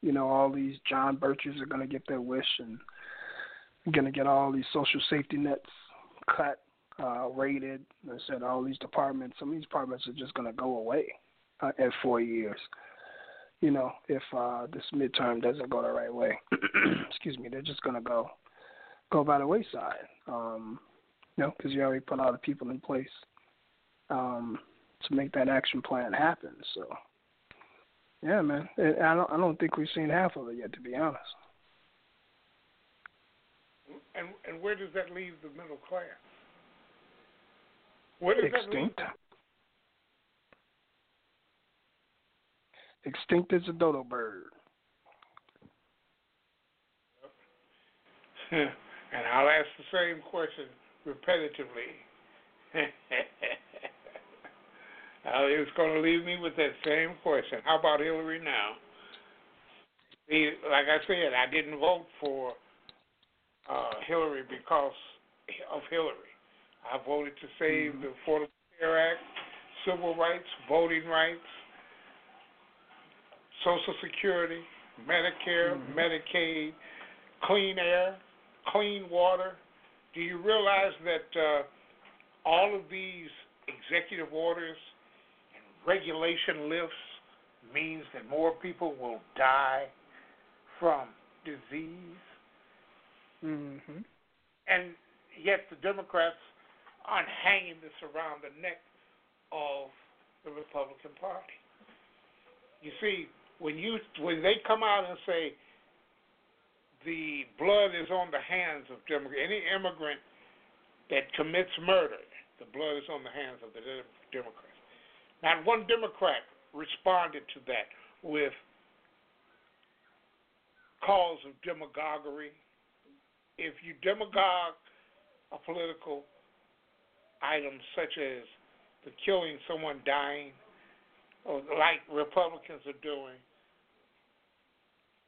Speaker 1: you know, all these John Birchers are gonna get their wish, and gonna get all these social safety nets cut, uh, raided. I said all these departments, some of these departments are just gonna go away uh, in four years you know, if uh, this midterm doesn't go the right way. Excuse me, they're just gonna go go by the wayside. Um, you know, because you already put all the people in place um, to make that action plan happen. So, yeah, man, I don't I don't think we've seen half of it yet, to be honest.
Speaker 4: And and where does that leave the middle class? Where does
Speaker 1: Extinct.
Speaker 4: that leave?
Speaker 1: Extinct as a dodo bird.
Speaker 4: and I'll ask the same question repetitively. uh, it's going to leave me with that same question. How about Hillary now? See, like I said, I didn't vote for uh, Hillary because of Hillary. I voted to save
Speaker 1: Mm-hmm.
Speaker 4: the Affordable Care Act, civil rights, voting rights, Social Security, Medicare,
Speaker 1: Mm-hmm.
Speaker 4: Medicaid, clean air, clean water. Do you realize that uh, all of these executive orders and regulation lifts means that more people will die from disease?
Speaker 1: Mm-hmm.
Speaker 4: And yet the Democrats aren't hanging this around the neck of the Republican Party. You see, when you when they come out and say the blood is on the hands of Democrats, any immigrant that commits murder, the blood is on the hands of the Democrats. Not one Democrat responded to that with calls of demagoguery. If you demagogue a political item such as the killing someone dying, or like Republicans are doing,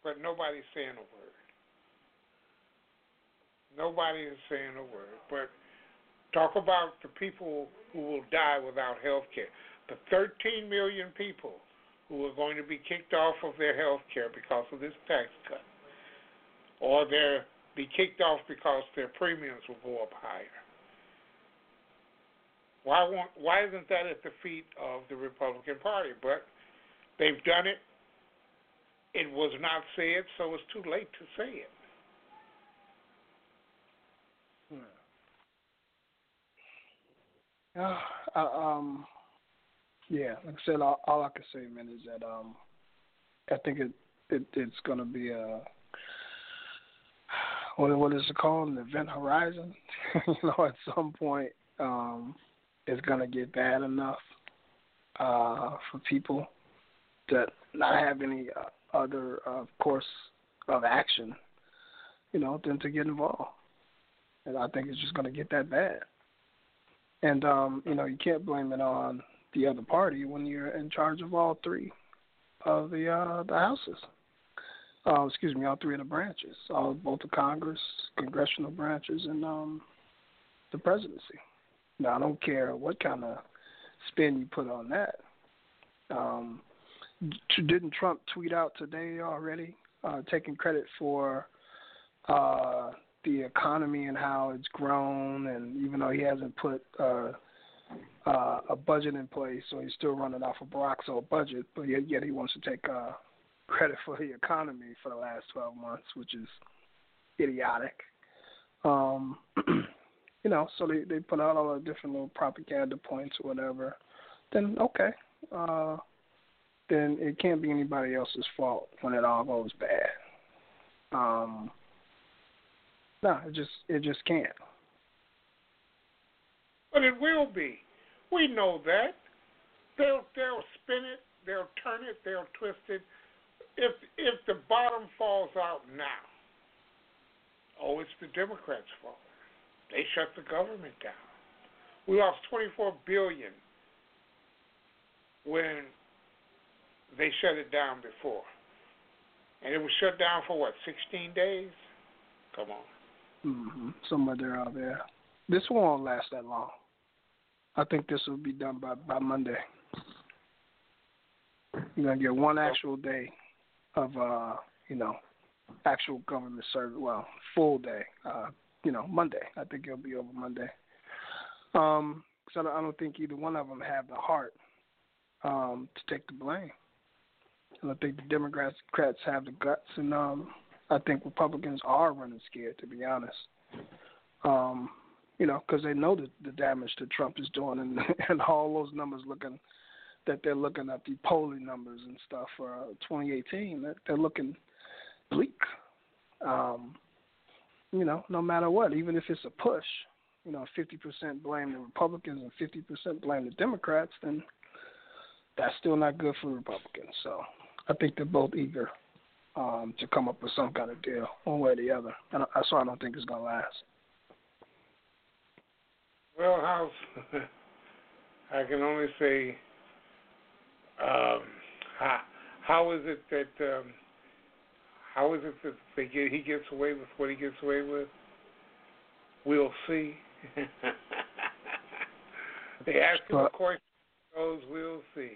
Speaker 4: but nobody's saying a word. Nobody is saying a word. But talk about the people who will die without health care. The 13 million people who are going to be kicked off of their health care because of this tax cut, or they'll be kicked off because their premiums will go up higher. Why won't, why isn't that at the feet of the Republican Party? But they've done it. It was not said, so it's too late to say it.
Speaker 1: Uh, uh, um, yeah, like I said, all, all I can say, man, is that um, I think it, it it's going to be a what what is it called? An event horizon. you know, at some point, um, it's going to get bad enough uh, for people that not have any uh, other uh, course of action, you know, than to get involved. And I think it's just going to get that bad. And um, you know, you can't blame it on the other party when you're in charge of all three of the uh, the houses. Uh, excuse me, all three of the branches, all both the Congress, congressional branches, and um, the presidency. Now, I don't care what kind of spin you put on that. Um, didn't Trump tweet out today already, uh, taking credit for uh, the economy and how it's grown, and even though he hasn't put uh, uh, a budget in place, so he's still running off of Barack's old budget, but yet, yet he wants to take uh, credit for the economy for the last 12 months, which is idiotic. Um, you know, so they they put out all the different little propaganda points or whatever. Then okay, uh, then it can't be anybody else's fault when it all goes bad. Um, no, it just it just can't.
Speaker 4: But it will be. We know that. They'll they'll spin it, they'll turn it, they'll twist it. If if the bottom falls out now, oh, it's the Democrats' fault. They shut the government down. We lost 24 billion when they shut it down before, and it was shut down for what 16 days. Come on.
Speaker 1: Mm-hmm. Somewhere there out there. This won't last that long. I think this will be done by by Monday. You're gonna get one actual day of uh, you know, actual government service. Well, full day. Uh, you know, Monday. I think it'll be over Monday. Um, so I don't think either one of them have the heart um, to take the blame. And I think the Democrats have the guts, and um, I think Republicans are running scared, to be honest. Um, you know, because they know the, the damage that Trump is doing, and and all those numbers looking that they're looking at the polling numbers and stuff for uh, 2018. That they're looking bleak. Um, you know, no matter what, even if it's a push, you know, 50% blame the Republicans and 50% blame the Democrats, then that's still not good for Republicans. So I think they're both eager um, to come up with some kind of deal, one way or the other. And I, so I don't think it's going to last.
Speaker 4: Well, House, I can only say, um, how, how is it that um, how is it that they get, he gets away with what he gets away with? We'll see. they ask him a question, goes, we'll see.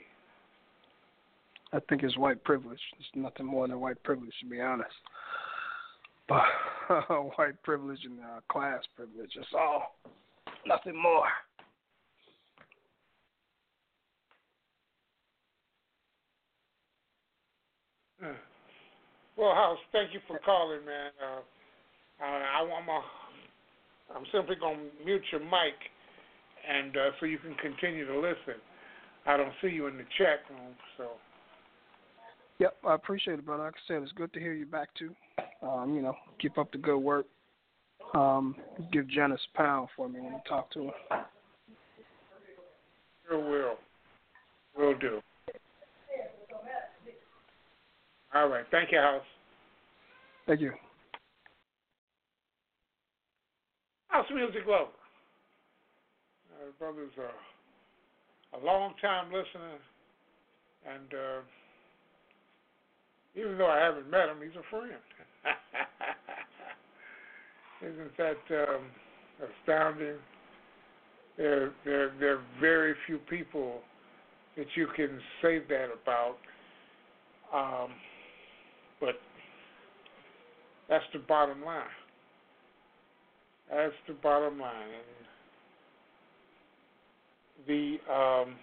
Speaker 1: I think it's white privilege. It's nothing more than white privilege, to be honest. But white privilege and uh, class privilege. That's all. Nothing more.
Speaker 4: Well, House, thank you for calling, man. Uh, I, I'm, I'm simply going to mute your mic, and uh, so you can continue to listen. I don't see you in the chat room, so.
Speaker 1: Yep, I appreciate it, brother. Like I said, it's good to hear you back too. Um, you know, keep up the good work. Um, give Janice a pound for me when you talk to her.
Speaker 4: Sure will. Will do. All right. Thank you, House.
Speaker 1: Thank you.
Speaker 4: House Music Lover. Uh, brother's a, a long time listener, and uh, even though I haven't met him, he's a friend. Isn't that um, astounding? There, there, there are very few people that you can say that about. Um, but that's the bottom line. That's the bottom line. The um,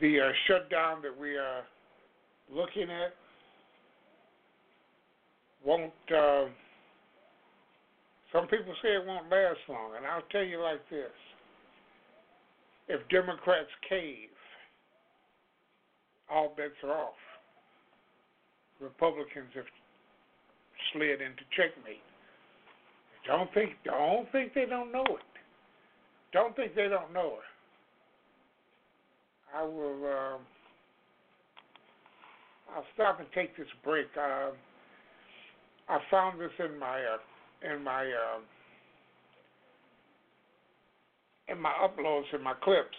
Speaker 4: the uh, shutdown that we are looking at won't. Uh, some people say it won't last long, and I'll tell you like this: if Democrats cave, all bets are off. Republicans have slid into checkmate. Don't think don't think they don't know it. Don't think they don't know it. I will uh, I'll stop and take this break. Uh, I found this in my uh, in my uh, in my uploads in my clips.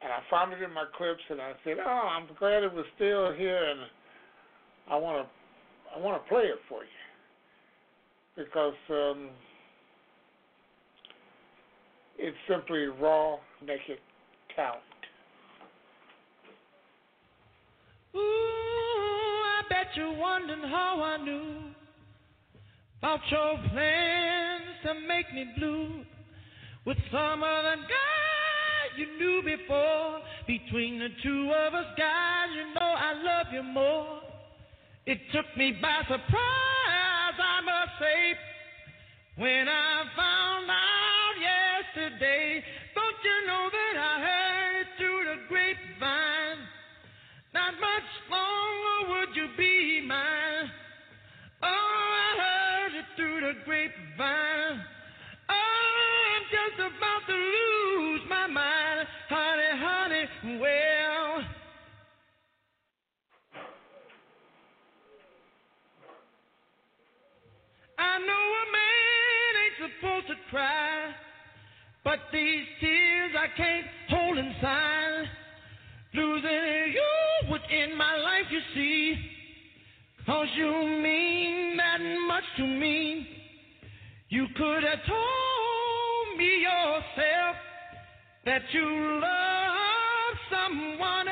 Speaker 4: And I found it in my clips and I said, Oh, I'm glad it was still here and I wanna I wanna play it for you. Because um, it's simply raw, naked talent.
Speaker 3: Ooh, I bet you're wondering how I knew about your plans to make me blue with some other guy you knew before. Between the two of us, guys, you know I love you more. It took me by surprise, I must say, when I found out yesterday. Grapevine. Oh, I'm just about to lose my mind, honey, honey. Well. I know a man ain't supposed to cry, but these tears I can't hold inside. Losing you end my life, you see. Cause you mean that much to me. You could have told me yourself that you love someone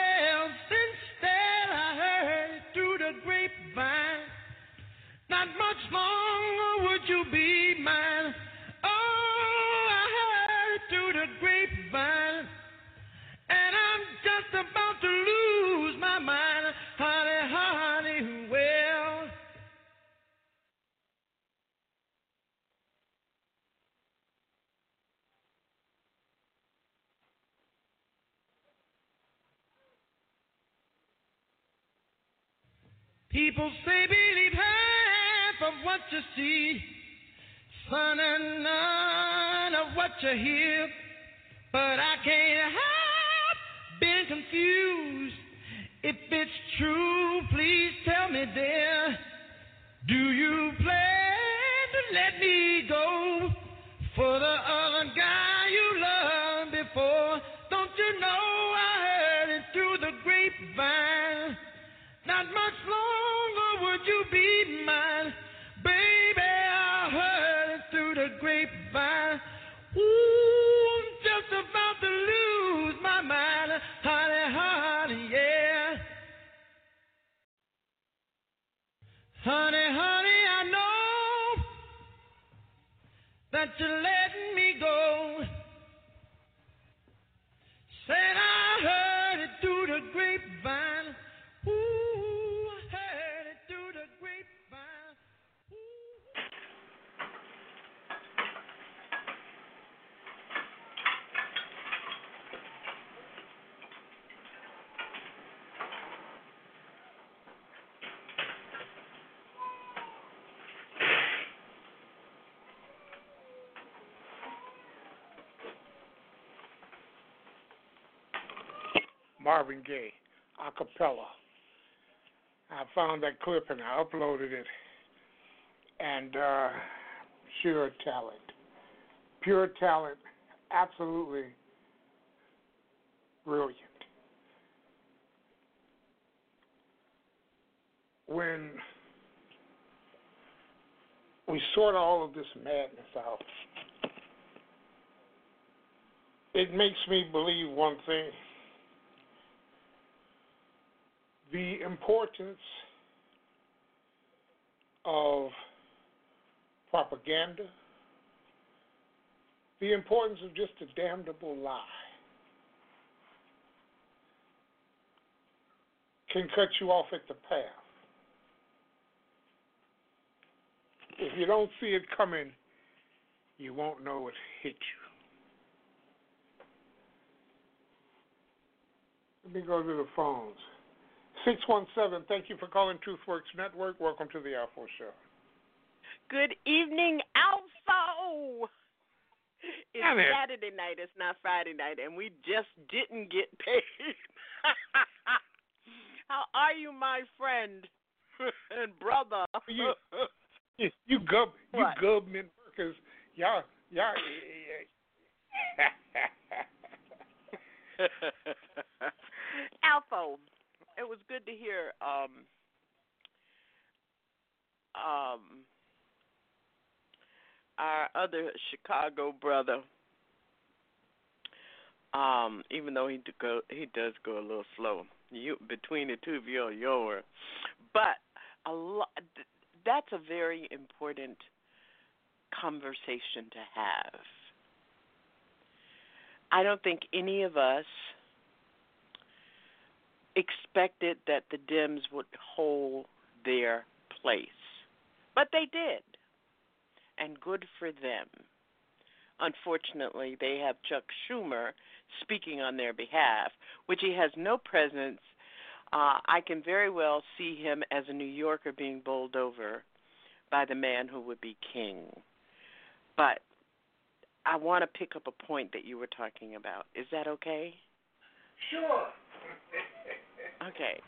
Speaker 3: people say believe half of what you see, son, and none of what you hear. But I can't help being confused. If it's
Speaker 4: Marvin Gaye, a cappella. I found that clip and I uploaded it. And uh, sheer talent. Pure talent. Absolutely brilliant. When we sort all of this madness out, it makes me believe one thing the importance of propaganda, the importance of just a damnable lie can cut you off at the path. If you don't see it coming, you won't know it hit you. Let me go to the phones. 617, thank you for calling TruthWorks Network. Welcome to the ALFO Show.
Speaker 8: Good evening, ALFO. It's
Speaker 4: Damn it.
Speaker 8: Saturday night. It's not Friday night, and we just didn't get paid. How are you, my friend and brother?
Speaker 4: You- You, you gov you government workers, y'all y'all
Speaker 8: ALFO, it was good to hear um um our other Chicago brother. Um, even though he go, he does go a little slow. You between the two of you, you're, but a lot. That's a very important conversation to have. I don't think any of us expected that the Dems would hold their place. But they did. And good for them. Unfortunately, they have Chuck Schumer speaking on their behalf, which he has no presence. Uh, I can very well see him as a New Yorker being bowled over by the man who would be king. But I want to pick up a point that you were talking about. Is that okay?
Speaker 4: Sure.
Speaker 8: Okay.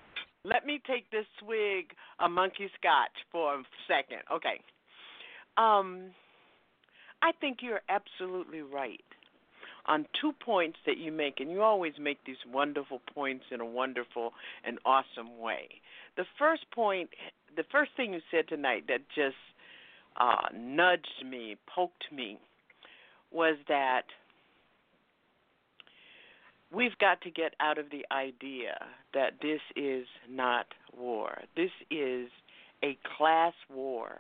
Speaker 8: Let me take this swig of monkey scotch for a second. Okay. Um, I think you're absolutely right on two points that you make, and you always make these wonderful points in a wonderful and awesome way. The first point, the first thing you said tonight that just uh, nudged me, poked me, was that we've got to get out of the idea that this is not war. This is a class war,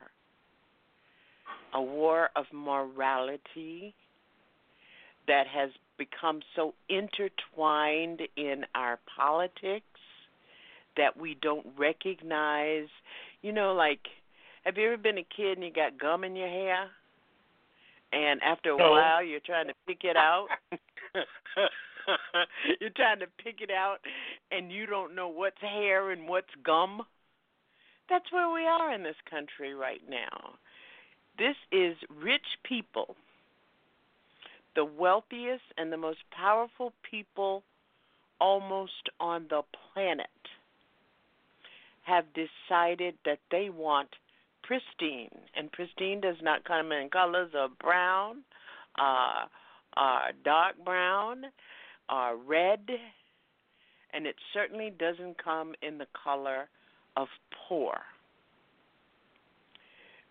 Speaker 8: a war of morality that has become so intertwined in our politics that we don't recognize. You know, like, have you ever been a kid and you got gum in your hair? and after a
Speaker 4: no.
Speaker 8: while you're trying to pick it out you're trying to pick it out and you don't know what's hair and what's gum. That's where we are in this country right now. This is rich people the wealthiest and the most powerful people almost on the planet have decided that they want pristine, and pristine does not come in colors of brown, uh, uh, dark brown, uh, red, and it certainly doesn't come in the color of poor.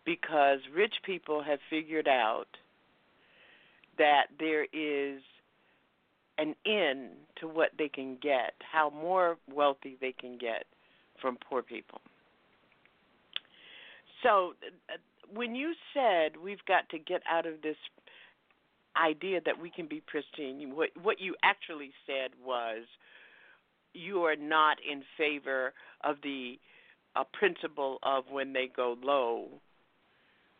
Speaker 8: Because rich people have figured out that there is an end to what they can get, how more wealthy they can get from poor people. So uh, when you said we've got to get out of this idea that we can be pristine, what what you actually said was you are not in favor of the uh, principle of when they go low,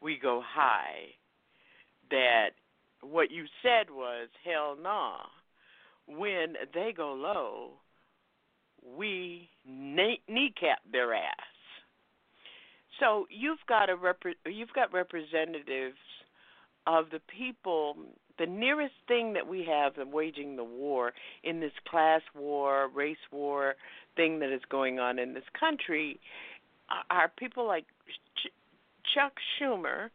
Speaker 8: we go high. That what you said was hell nah. When they go low, we knee- kneecap their ass. So you've got a you've got representatives of the people. The nearest thing that we have in waging the war in this class war, race war thing that is going on in this country are people like Ch- Chuck Schumer,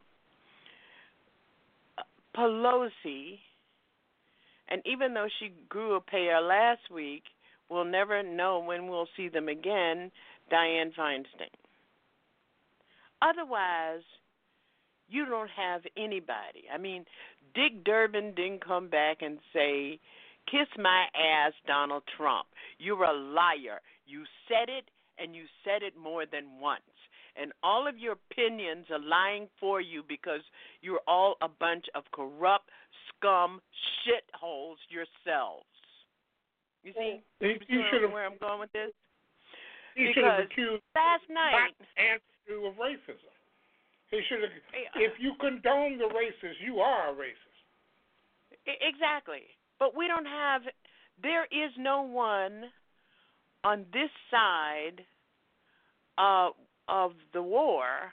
Speaker 8: uh, Pelosi, and even though she grew a pair last week, we'll never know when we'll see them again. Dianne Feinstein. Otherwise, you don't have anybody. I mean, Dick Durbin didn't come back and say, Kiss my ass, Donald Trump. You're a liar. You said it, and you said it more than once. And all of your opinions are lying for you because you're all a bunch of corrupt scum shitholes yourselves. You see?
Speaker 4: You, you should have.
Speaker 8: Where I'm going with this?
Speaker 4: You
Speaker 8: because
Speaker 4: should have accused
Speaker 8: last night.
Speaker 4: Andrew of racism. He should have. If you condone the racist, you are a racist.
Speaker 8: Exactly. But we don't have. There is no one on this side uh, of the war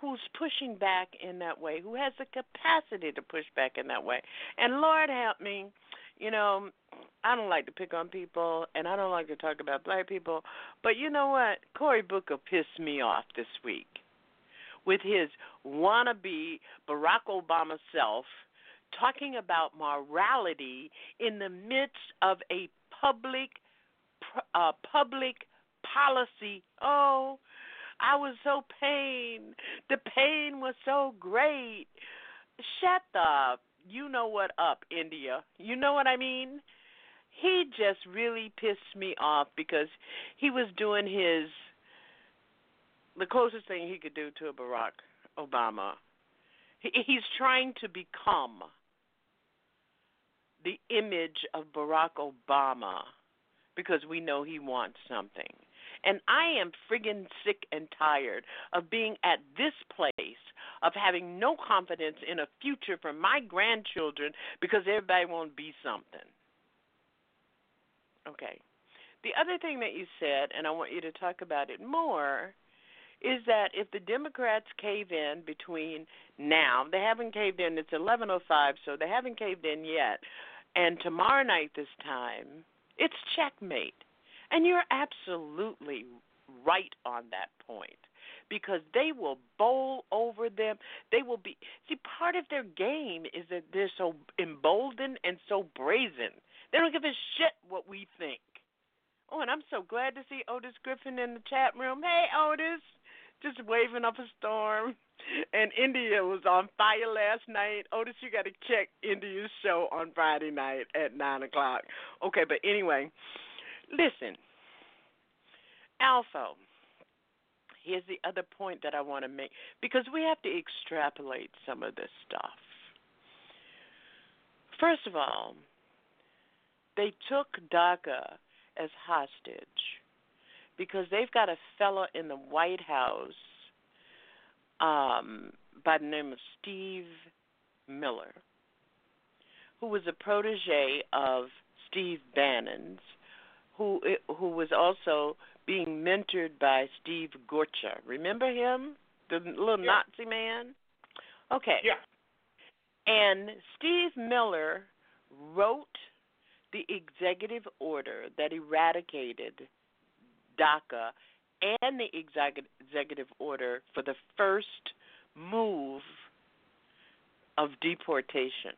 Speaker 8: who's pushing back in that way, who has the capacity to push back in that way. And Lord help me, you know, I don't like to pick on people and I don't like to talk about black people, but you know what? Cory Booker pissed me off this week with his wannabe Barack Obama self talking about morality in the midst of a public uh, public policy. Oh, I was so pain. The pain was so great. Shut up. you know what up, India. You know what I mean? He just really pissed me off because he was doing his the closest thing he could do to a Barack Obama He, he's trying to become the image of Barack Obama because we know he wants something. And I am friggin' sick and tired of being at this place of having no confidence in a future for my grandchildren because everybody won't be something. Okay. The other thing that you said, and I want you to talk about it more, is that if the Democrats cave in between now, they haven't caved in. It's 11:05, so they haven't caved in yet. And tomorrow night, this time, it's checkmate. And you're absolutely right on that point because they will bowl over them. They will be see part of their game is that they're so emboldened and so brazen. They don't give a shit what we think. Oh, and I'm so glad to see Otis Griffin in the chat room. Hey, Otis, just waving up a storm. And India was on fire last night. Otis, you got to check India's show on Friday night at nine o'clock. Okay, but anyway, listen, ALFO. Here's the other point that I want to make because we have to extrapolate some of this stuff. First of all, they took DACA as hostage because they've got a fellow in the White House um, by the name of Steve Miller, who was a protege of Steve Bannon's, who who was also being mentored by Steve Gorka. Remember him, the little
Speaker 4: yeah.
Speaker 8: Nazi man? Okay.
Speaker 4: Yeah.
Speaker 8: And Steve Miller wrote the executive order that eradicated DACA and the executive order for the first move of deportation.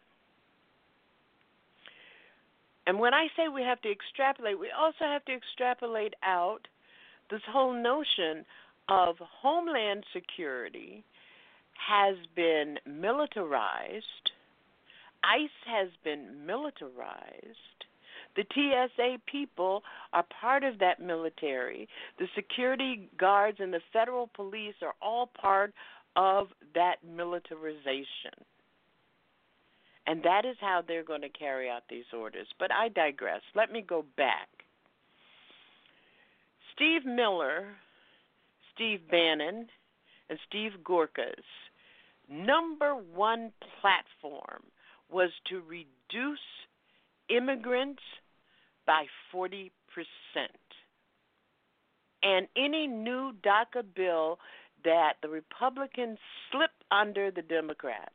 Speaker 8: And when I say we have to extrapolate, we also have to extrapolate out this whole notion of homeland security has been militarized ICE has been militarized. The TSA people are part of that military. The security guards and the federal police are all part of that militarization. And that is how they're going to carry out these orders. But I digress. Let me go back. Steve Miller, Steve Bannon, and Steve Gorka's number one platform was to reduce immigrants by 40%. And any new DACA bill that the Republicans slip under the Democrats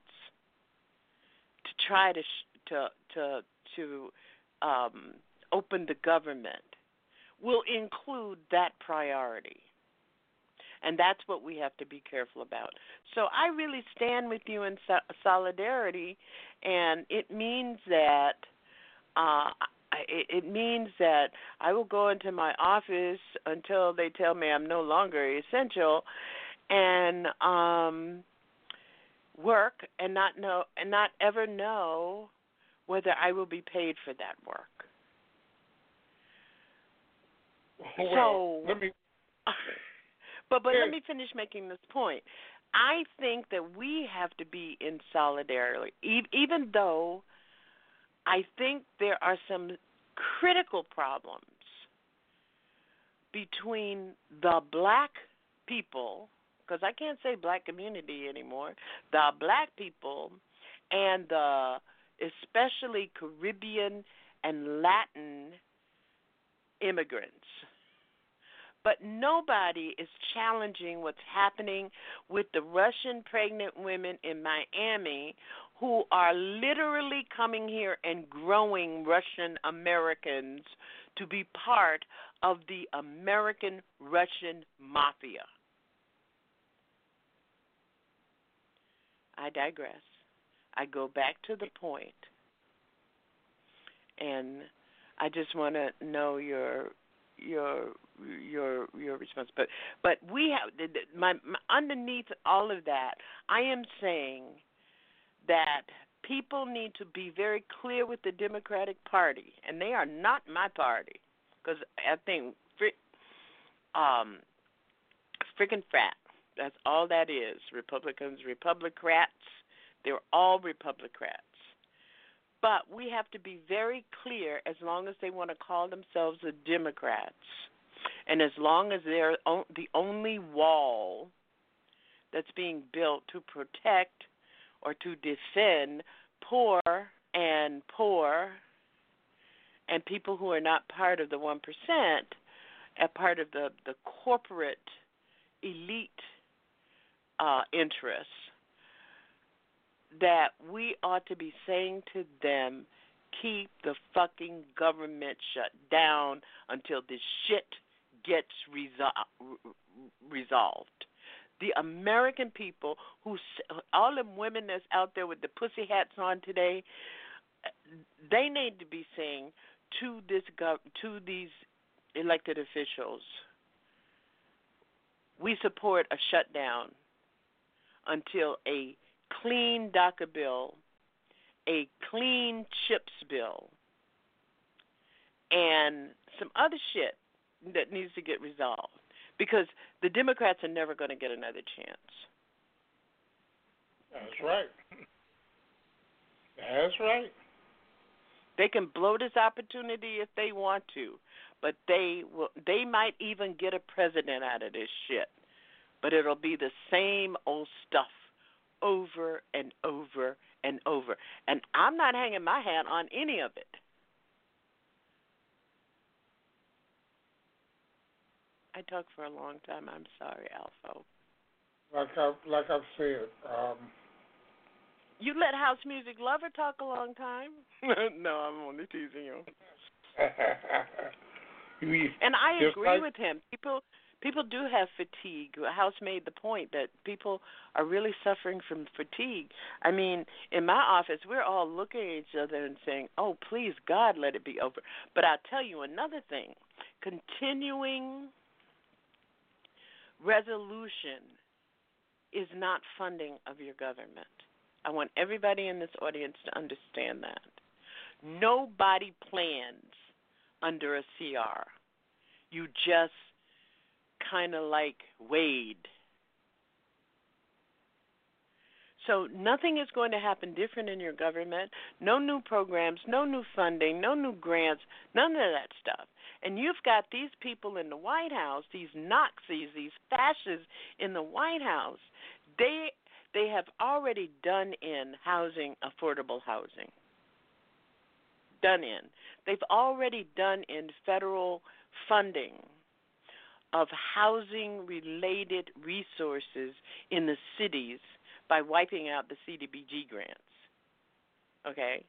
Speaker 8: to try to to to to um, open the government will include that priority. And that's what we have to be careful about. So I really stand with you in so- solidarity, and it means that. Uh, it, it means that I will go into my office until they tell me I'm no longer essential, and um, work and not know and not ever know whether I will be paid for that work.
Speaker 4: Well,
Speaker 8: so
Speaker 4: let me
Speaker 8: but but let me finish making this point. I think that we have to be in solidarity, even though I think there are some critical problems between the black people, because I can't say black community anymore, the black people and the especially Caribbean and Latin immigrants. But nobody is challenging what's happening with the Russian pregnant women in Miami who are literally coming here and growing Russian Americans to be part of the American Russian mafia. I digress. I go back to the point, and I just want to know your your your your response. But but we have my, my underneath all of that, I am saying that people need to be very clear with the Democratic Party, and they are not my party because I think um freaking frat. That's all that is. Republicans, Republicrats, They're all Republicans. But we have to be very clear as long as they want to call themselves the Democrats, and as long as they're the only wall that's being built to protect or to defend poor and poor and people who are not part of the 1%, a part of the, the corporate elite uh, interests, that we ought to be saying to them, keep the fucking government shut down until this shit gets resol- resolved. The American people who, all them women that's out there with the pussy hats on today, they need to be saying to this gov- to these elected officials, we support a shutdown until a clean DACA bill, a clean CHIPS bill, and some other shit that needs to get resolved because the Democrats are never going to get another chance.
Speaker 4: That's right. That's right.
Speaker 8: They can blow this opportunity if they want to, but they will. They might even get a president out of this shit, but it'll be the same old stuff over and over and over. And I'm not hanging my hat on any of it. I talked for a long time. I'm sorry, ALFO.
Speaker 4: Like I like I've said, um,
Speaker 8: you let House Music Lover talk a long time. no, I'm only teasing you. and I agree
Speaker 4: like,
Speaker 8: with him. People people do have fatigue. House made the point that people are really suffering from fatigue. I mean, in my office, we're all looking at each other and saying, "Oh, please God, let it be over." But I'll tell you another thing: continuing resolution is not funding of your government. I want everybody in this audience to understand that. Nobody plans under a CR. You just kind of like wade. So nothing is going to happen different in your government. No new programs, no new funding, no new grants, none of that stuff. And you've got these people in the White House, these Nazis, these fascists in the White House. They they have already done in housing affordable housing. Done in. They've already done in federal funding of housing related resources in the cities by wiping out the CDBG grants. Okay?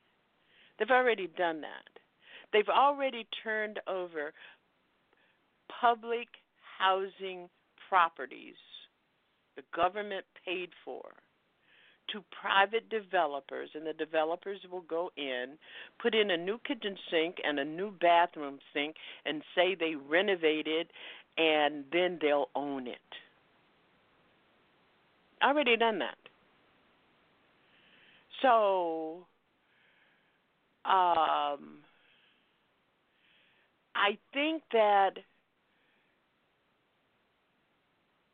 Speaker 8: They've already done that. They've already turned over public housing properties the government paid for to private developers, and the developers will go in, put in a new kitchen sink and a new bathroom sink, and say they renovated, and then they'll own it. Already done that. So, um, I think that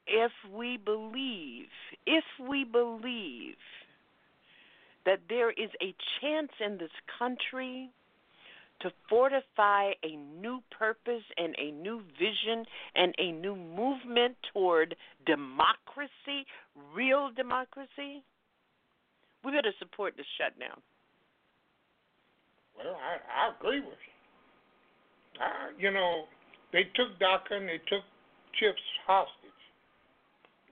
Speaker 8: if we believe, if we believe that there is a chance in this country to fortify a new purpose and a new vision and a new movement toward democracy, real democracy, we better support the shutdown.
Speaker 4: Well, I, I agree with you. I, you know, they took DACA and they took CHIPS hostage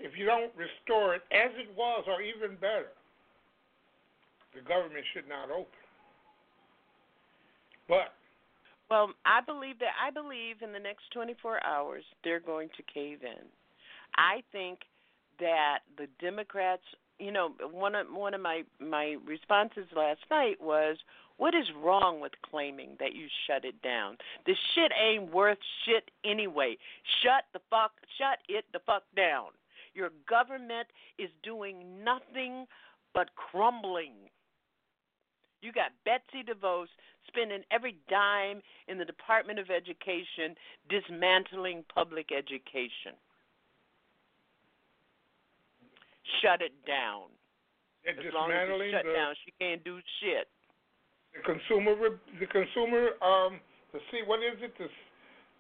Speaker 4: if you don't restore it as it was or even better, the government should not open. But
Speaker 8: well, I believe that I believe in the next 24 hours they're going to cave in. I think that the Democrats, you know, one of one of my my responses last night was, "What is wrong with claiming that you shut it down? The shit ain't worth shit anyway. Shut the fuck, shut it the fuck down." Your government is doing nothing but crumbling. You got Betsy DeVos spending every dime in the Department of Education dismantling public education. Shut it down.
Speaker 4: They're
Speaker 8: as long as it's shut down, she can't do shit.
Speaker 4: The consumer the consumer um the C what is it the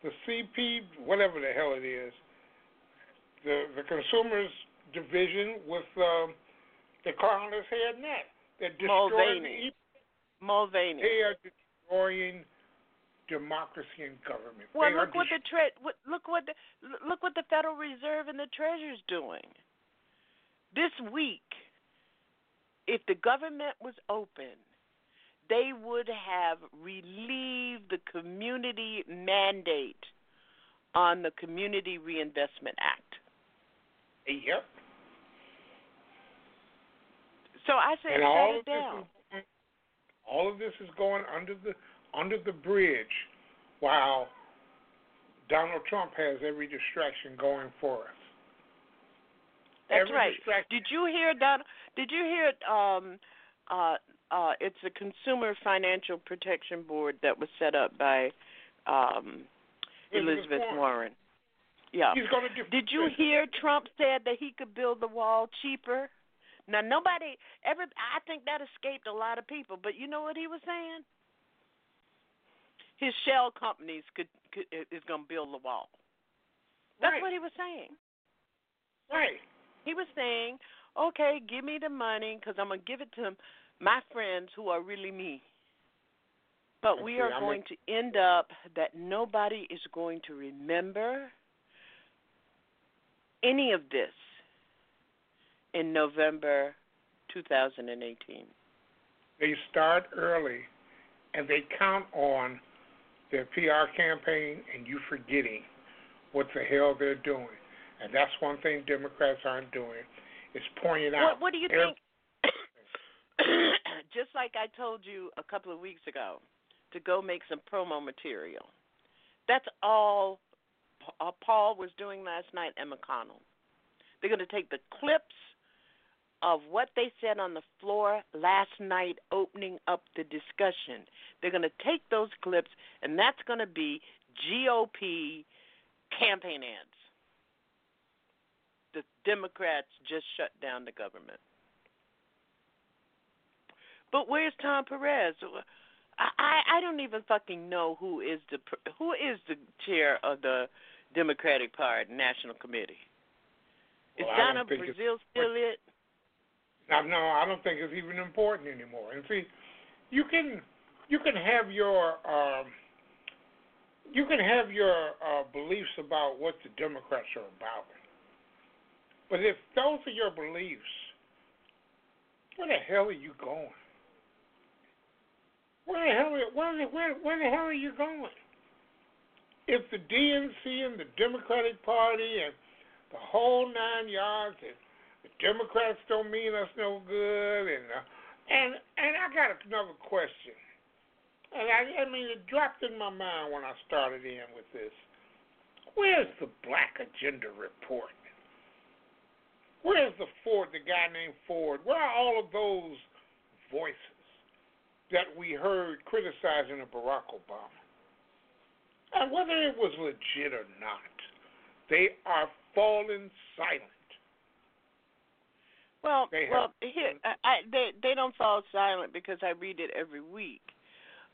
Speaker 4: the CP whatever the hell it is the the consumers division with um the his head net they're destroying
Speaker 8: Mulvaney.
Speaker 4: the,
Speaker 8: Mulvaney.
Speaker 4: they are destroying democracy and government
Speaker 8: Well,
Speaker 4: they
Speaker 8: look what the tre- look what the look what the Federal Reserve and the Treasury's doing. This week, if the government was open, they would have relieved the community mandate on the Community Reinvestment Act.
Speaker 4: yep
Speaker 8: So I said,
Speaker 4: and all
Speaker 8: it
Speaker 4: of this
Speaker 8: down.
Speaker 4: is, all of this is going under the under the bridge while Donald Trump has every distraction going for us.
Speaker 8: That's
Speaker 4: every
Speaker 8: right.
Speaker 4: distraction.
Speaker 8: Did you hear that? Did you hear? Um, uh, uh, it's a Consumer Financial Protection Board that was set up by um, Elizabeth
Speaker 4: Warren.
Speaker 8: Warren. Yeah.
Speaker 4: Going to do.
Speaker 8: Did you hear Trump said that he could build the wall cheaper? Now nobody ever. I think that escaped a lot of people. But you know what he was saying? His shell companies could, could is going to build the wall. That's
Speaker 4: Right.
Speaker 8: what he was saying.
Speaker 4: Right.
Speaker 8: He was saying, "Okay, give me the money because I'm gonna give it to my friends who are really me." But we are
Speaker 4: I'm
Speaker 8: going to end up that nobody is going to remember any of this in November 2018.
Speaker 4: They start early, and they count on their PR campaign and you forgetting what the hell they're doing. And that's one thing Democrats aren't doing is pointing out.
Speaker 8: What, what do you
Speaker 4: every-
Speaker 8: think? Just like I told you a couple of weeks ago, to go make some promo material. That's all uh, Paul was doing last night and McConnell. They're going to take the clips of what they said on the floor last night, opening up the discussion. They're going to take those clips, and that's going to be GOP campaign ads. The Democrats just shut down the government. But where's Tom Perez? I I, I don't even fucking know who is the who is the chair of the Democratic Party National Committee. Is
Speaker 4: Well,
Speaker 8: Donna Brazile still it?
Speaker 4: No, I don't think it's even important anymore. And see, you can you can have your um, you can have your uh, beliefs about what the Democrats are about, but if those are your beliefs, where the hell are you going? Where the hell where, the- where where the hell are you going? If the DNC and the Democratic Party and the whole nine yards and the Democrats don't mean us no good, and uh, and and I got another question, and I I mean it dropped in my mind when I started in with this. Where's the Black Agenda report? Where's the Ford, the guy named Ford? Where are all of those voices that we heard criticizing of Barack Obama? And whether it was legit or not, they are falling silent.
Speaker 8: Well,
Speaker 4: They have-
Speaker 8: well, here I, they they don't fall silent because I read it every week.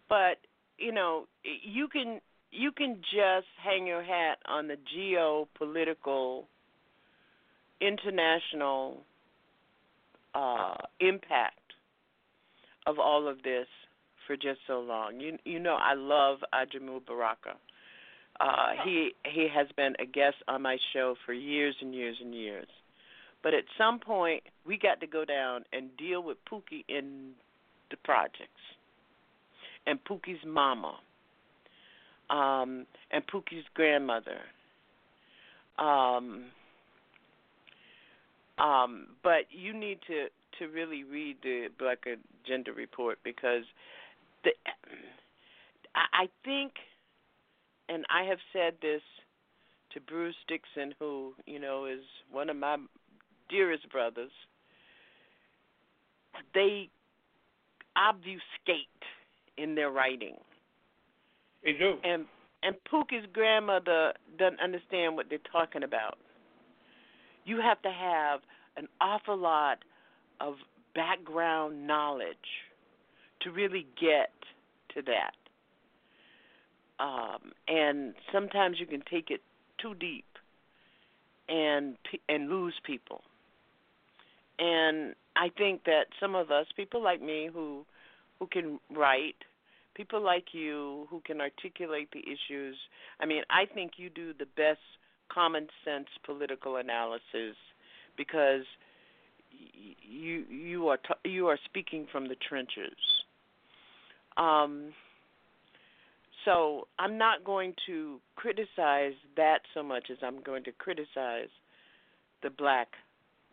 Speaker 8: But you know, you can you can just hang your hat on the geopolitical international uh, impact of all of this for just so long. You you know, I love Ajamu Baraka. Uh, he he has been a guest on my show for years and years and years. But at some point, we got to go down and deal with Pookie in the projects, and Pookie's mama, um, and Pookie's grandmother. Um, um, but you need to to really read the Black Agenda report because the I, I think, and I have said this to Bruce Dixon, who you know is one of my dearest brothers, they obfuscate in their writing.
Speaker 4: They do.
Speaker 8: And and Pookie's grandmother doesn't understand what they're talking about. You have to have an awful lot of background knowledge to really get to that. Um, and sometimes you can take it too deep and and lose people. And I think that some of us, people like me who who can write, people like you who can articulate the issues. I mean, I think you do the best common sense political analysis because you you are t- you are speaking from the trenches. Um, so I'm not going to criticize that so much as I'm going to criticize the black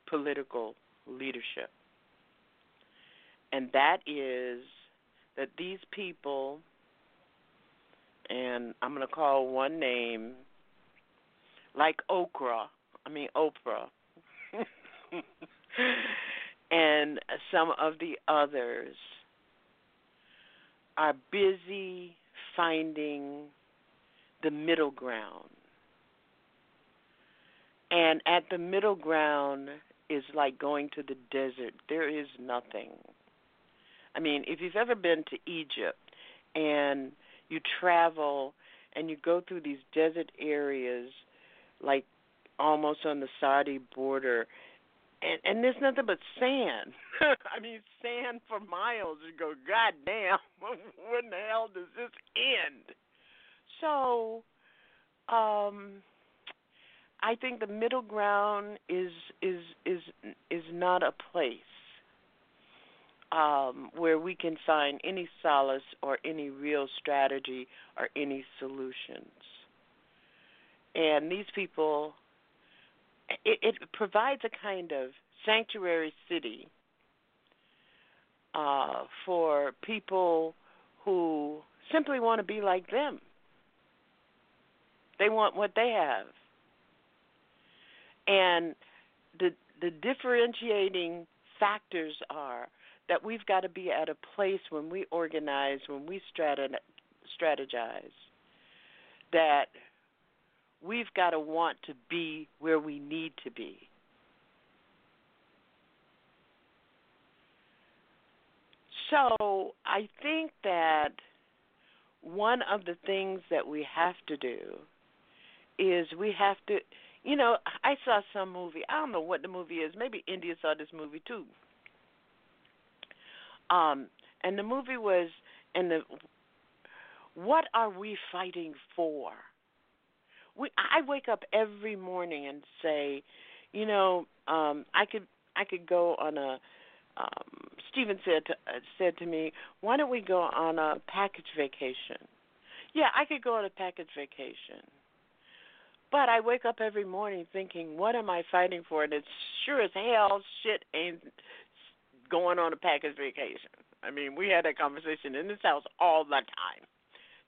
Speaker 8: political leadership. And that is that these people, and I'm going to call one name, like Okra, I mean Oprah, and some of the others are busy finding the middle ground. And at the middle ground is like going to the desert. There is nothing. I mean, if you've ever been to Egypt and you travel and you go through these desert areas like almost on the Saudi border and and there's nothing but sand. I mean, sand for miles. You go, God damn, when the hell does this end? So, um, I think the middle ground is is is is not a place um, where we can find any solace or any real strategy or any solutions. And these people it, it provides a kind of sanctuary city uh, for people who simply want to be like them. They want what they have. And the the differentiating factors are that we've got to be at a place when we organize, when we strategize, that we've got to want to be where we need to be. So I think that one of the things that we have to do is we have to, you know, I saw some movie. I don't know what the movie is. Maybe India saw this movie too. Um, and the movie was, and the, what are we fighting for? We I wake up every morning and say, you know, um I could I could go on a um Stephen said to, uh, said to me, "Why don't we go on a package vacation?" Yeah, I could go on a package vacation. But I wake up every morning thinking, what am I fighting for? And it's sure as hell shit ain't going on a package vacation. I mean, we had that conversation in this house all the time.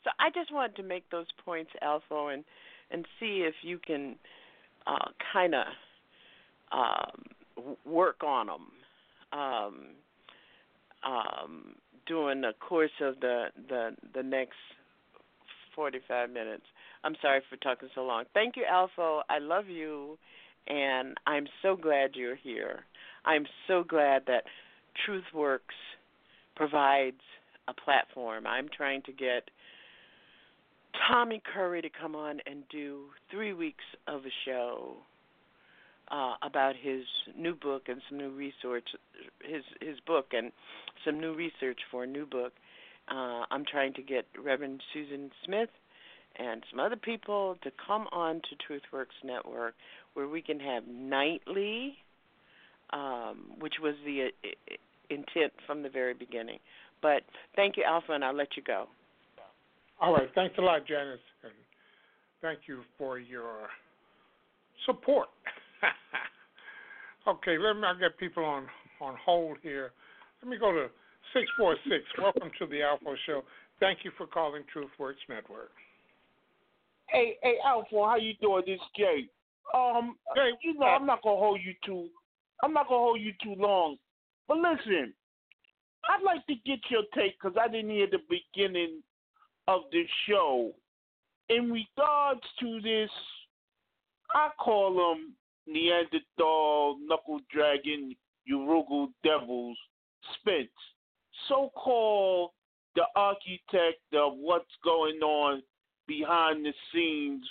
Speaker 8: So I just wanted to make those points, ALFO, and and see if you can uh, kind of um, work on them um, um, during the course of the, the the next 45 minutes. I'm sorry for talking so long. Thank you, ALFO. I love you, and I'm so glad you're here. I'm so glad that TruthWorks provides a platform. I'm trying to get Tommy Curry to come on and do three weeks of a show uh, about his new book and some new research, his his book and some new research for a new book. Uh, I'm trying to get Reverend Susan Smith and some other people to come on to TruthWorks Network, where we can have nightly, um, which was the uh, intent from the very beginning. But thank you, ALFO, and I'll let you go.
Speaker 4: All right. Thanks a lot, Janice. And thank you for your support. okay, let me I get people on, on hold here. Let me go to 646. Welcome to the ALFO Show. Thank you for calling TruthWorks Network.
Speaker 9: Hey, hey, ALFO, how you doing? This Jay. Um, hey, you know, I'm not gonna hold you too. I'm not gonna hold you too long. But listen, I'd like to get your take because I didn't hear the beginning of the show in regards to this, I call them Neanderthal, knuckle dragon, Urugu Devils, Spence, so-called the architect of what's going on behind the scenes,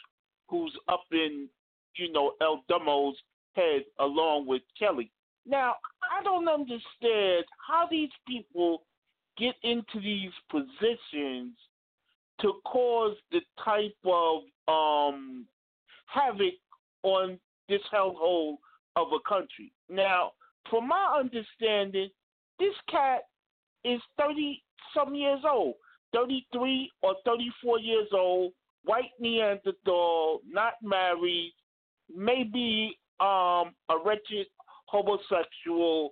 Speaker 9: who's up in, you know, El Dumo's head along with Kelly. Now, I don't understand how these people get into these positions to cause the type of um, havoc on this hellhole of a country. Now, from my understanding, this cat is 30 some years old, 33 or 34 years old, white Neanderthal, not married, maybe um, a wretched homosexual,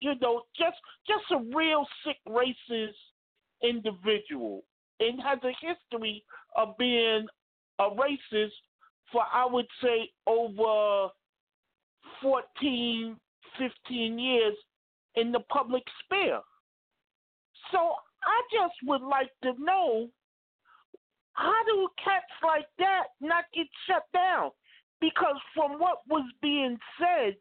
Speaker 9: you know, just just a real sick racist individual, and has a history of being a racist for I would say over 14, 15 years in the public sphere. So I just would like to know how do cats like that not get shut down? Because from what was being said,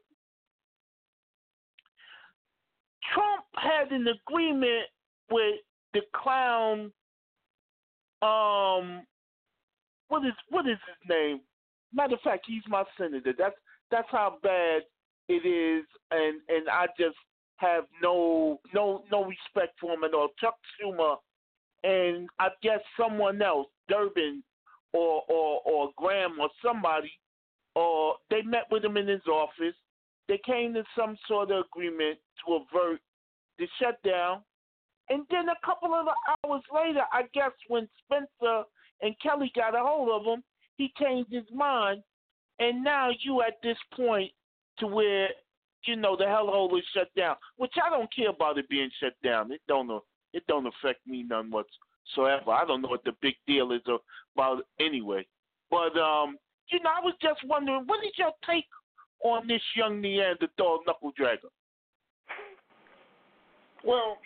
Speaker 9: Trump had an agreement with the clown. Um, what is what is his name? Matter of fact, he's my senator. That's that's how bad it is, and and I just have no no no respect for him at all. Chuck Schumer and I guess someone else, Durbin or or or Graham or somebody, or they met with him in his office. They came to some sort of agreement to avert the shutdown. And then a couple of hours later, I guess when Spencer and Kelly got a hold of him, he changed his mind. And now you at this point to where, you know, the hellhole is shut down. Which I don't care about it being shut down. It don't it don't affect me none whatsoever. I don't know what the big deal is about anyway. But um, you know, I was just wondering, what is your take on this young Neanderthal knuckle dragger?
Speaker 4: Well,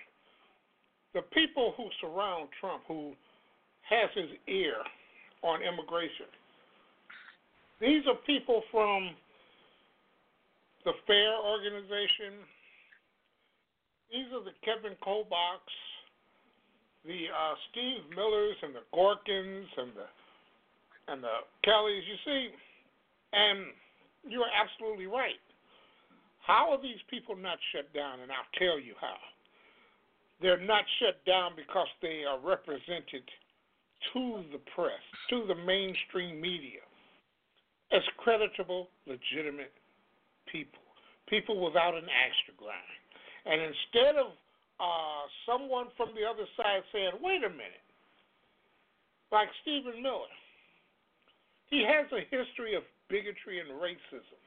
Speaker 4: the people who surround Trump, who has his ear on immigration, these are people from the FAIR organization. These are the Kevin Kobachs, the uh, Steve Millers, and the Gorkins, and the and the Kellys. You see, and you are absolutely right. How are these people not shut down? And I'll tell you how. They're not shut down because they are represented to the press, to the mainstream media, as creditable, legitimate people, people without an axe to grind. And instead of uh, someone from the other side saying, wait a minute, like Stephen Miller, he has a history of bigotry and racism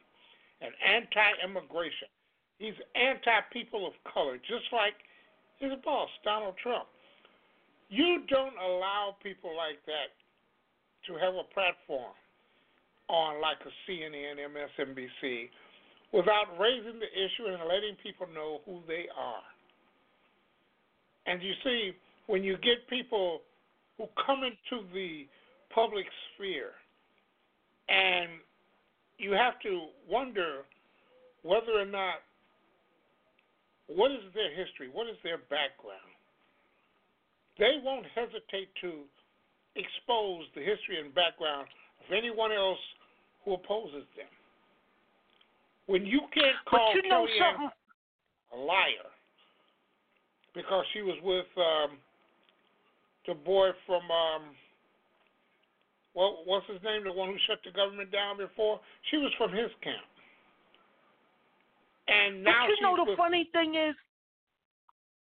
Speaker 4: and anti immigration. He's anti people of color, just like his boss, Donald Trump. You don't allow people like that to have a platform on like a CNN, MSNBC, without raising the issue and letting people know who they are. And you see, when you get people who come into the public sphere, and you have to wonder whether or not what is their history? What is their background? They won't hesitate to expose the history and background of anyone else who opposes them. When you can't call
Speaker 9: you know
Speaker 4: Kellyanne a liar because she was with um, the boy from um, what what's his name, the one who shut the government down before? She was from his camp. And now
Speaker 9: but you know the
Speaker 4: with,
Speaker 9: funny thing is,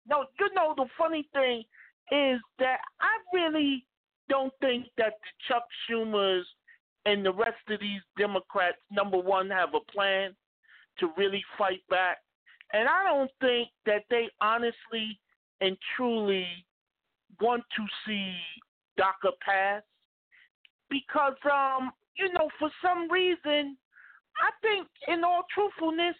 Speaker 9: no, you know the funny thing is that I really don't think that the Chuck Schumers and the rest of these Democrats, number one, have a plan to really fight back. And I don't think that they honestly and truly want to see DACA pass because, um, you know, for some reason, I think, in all truthfulness,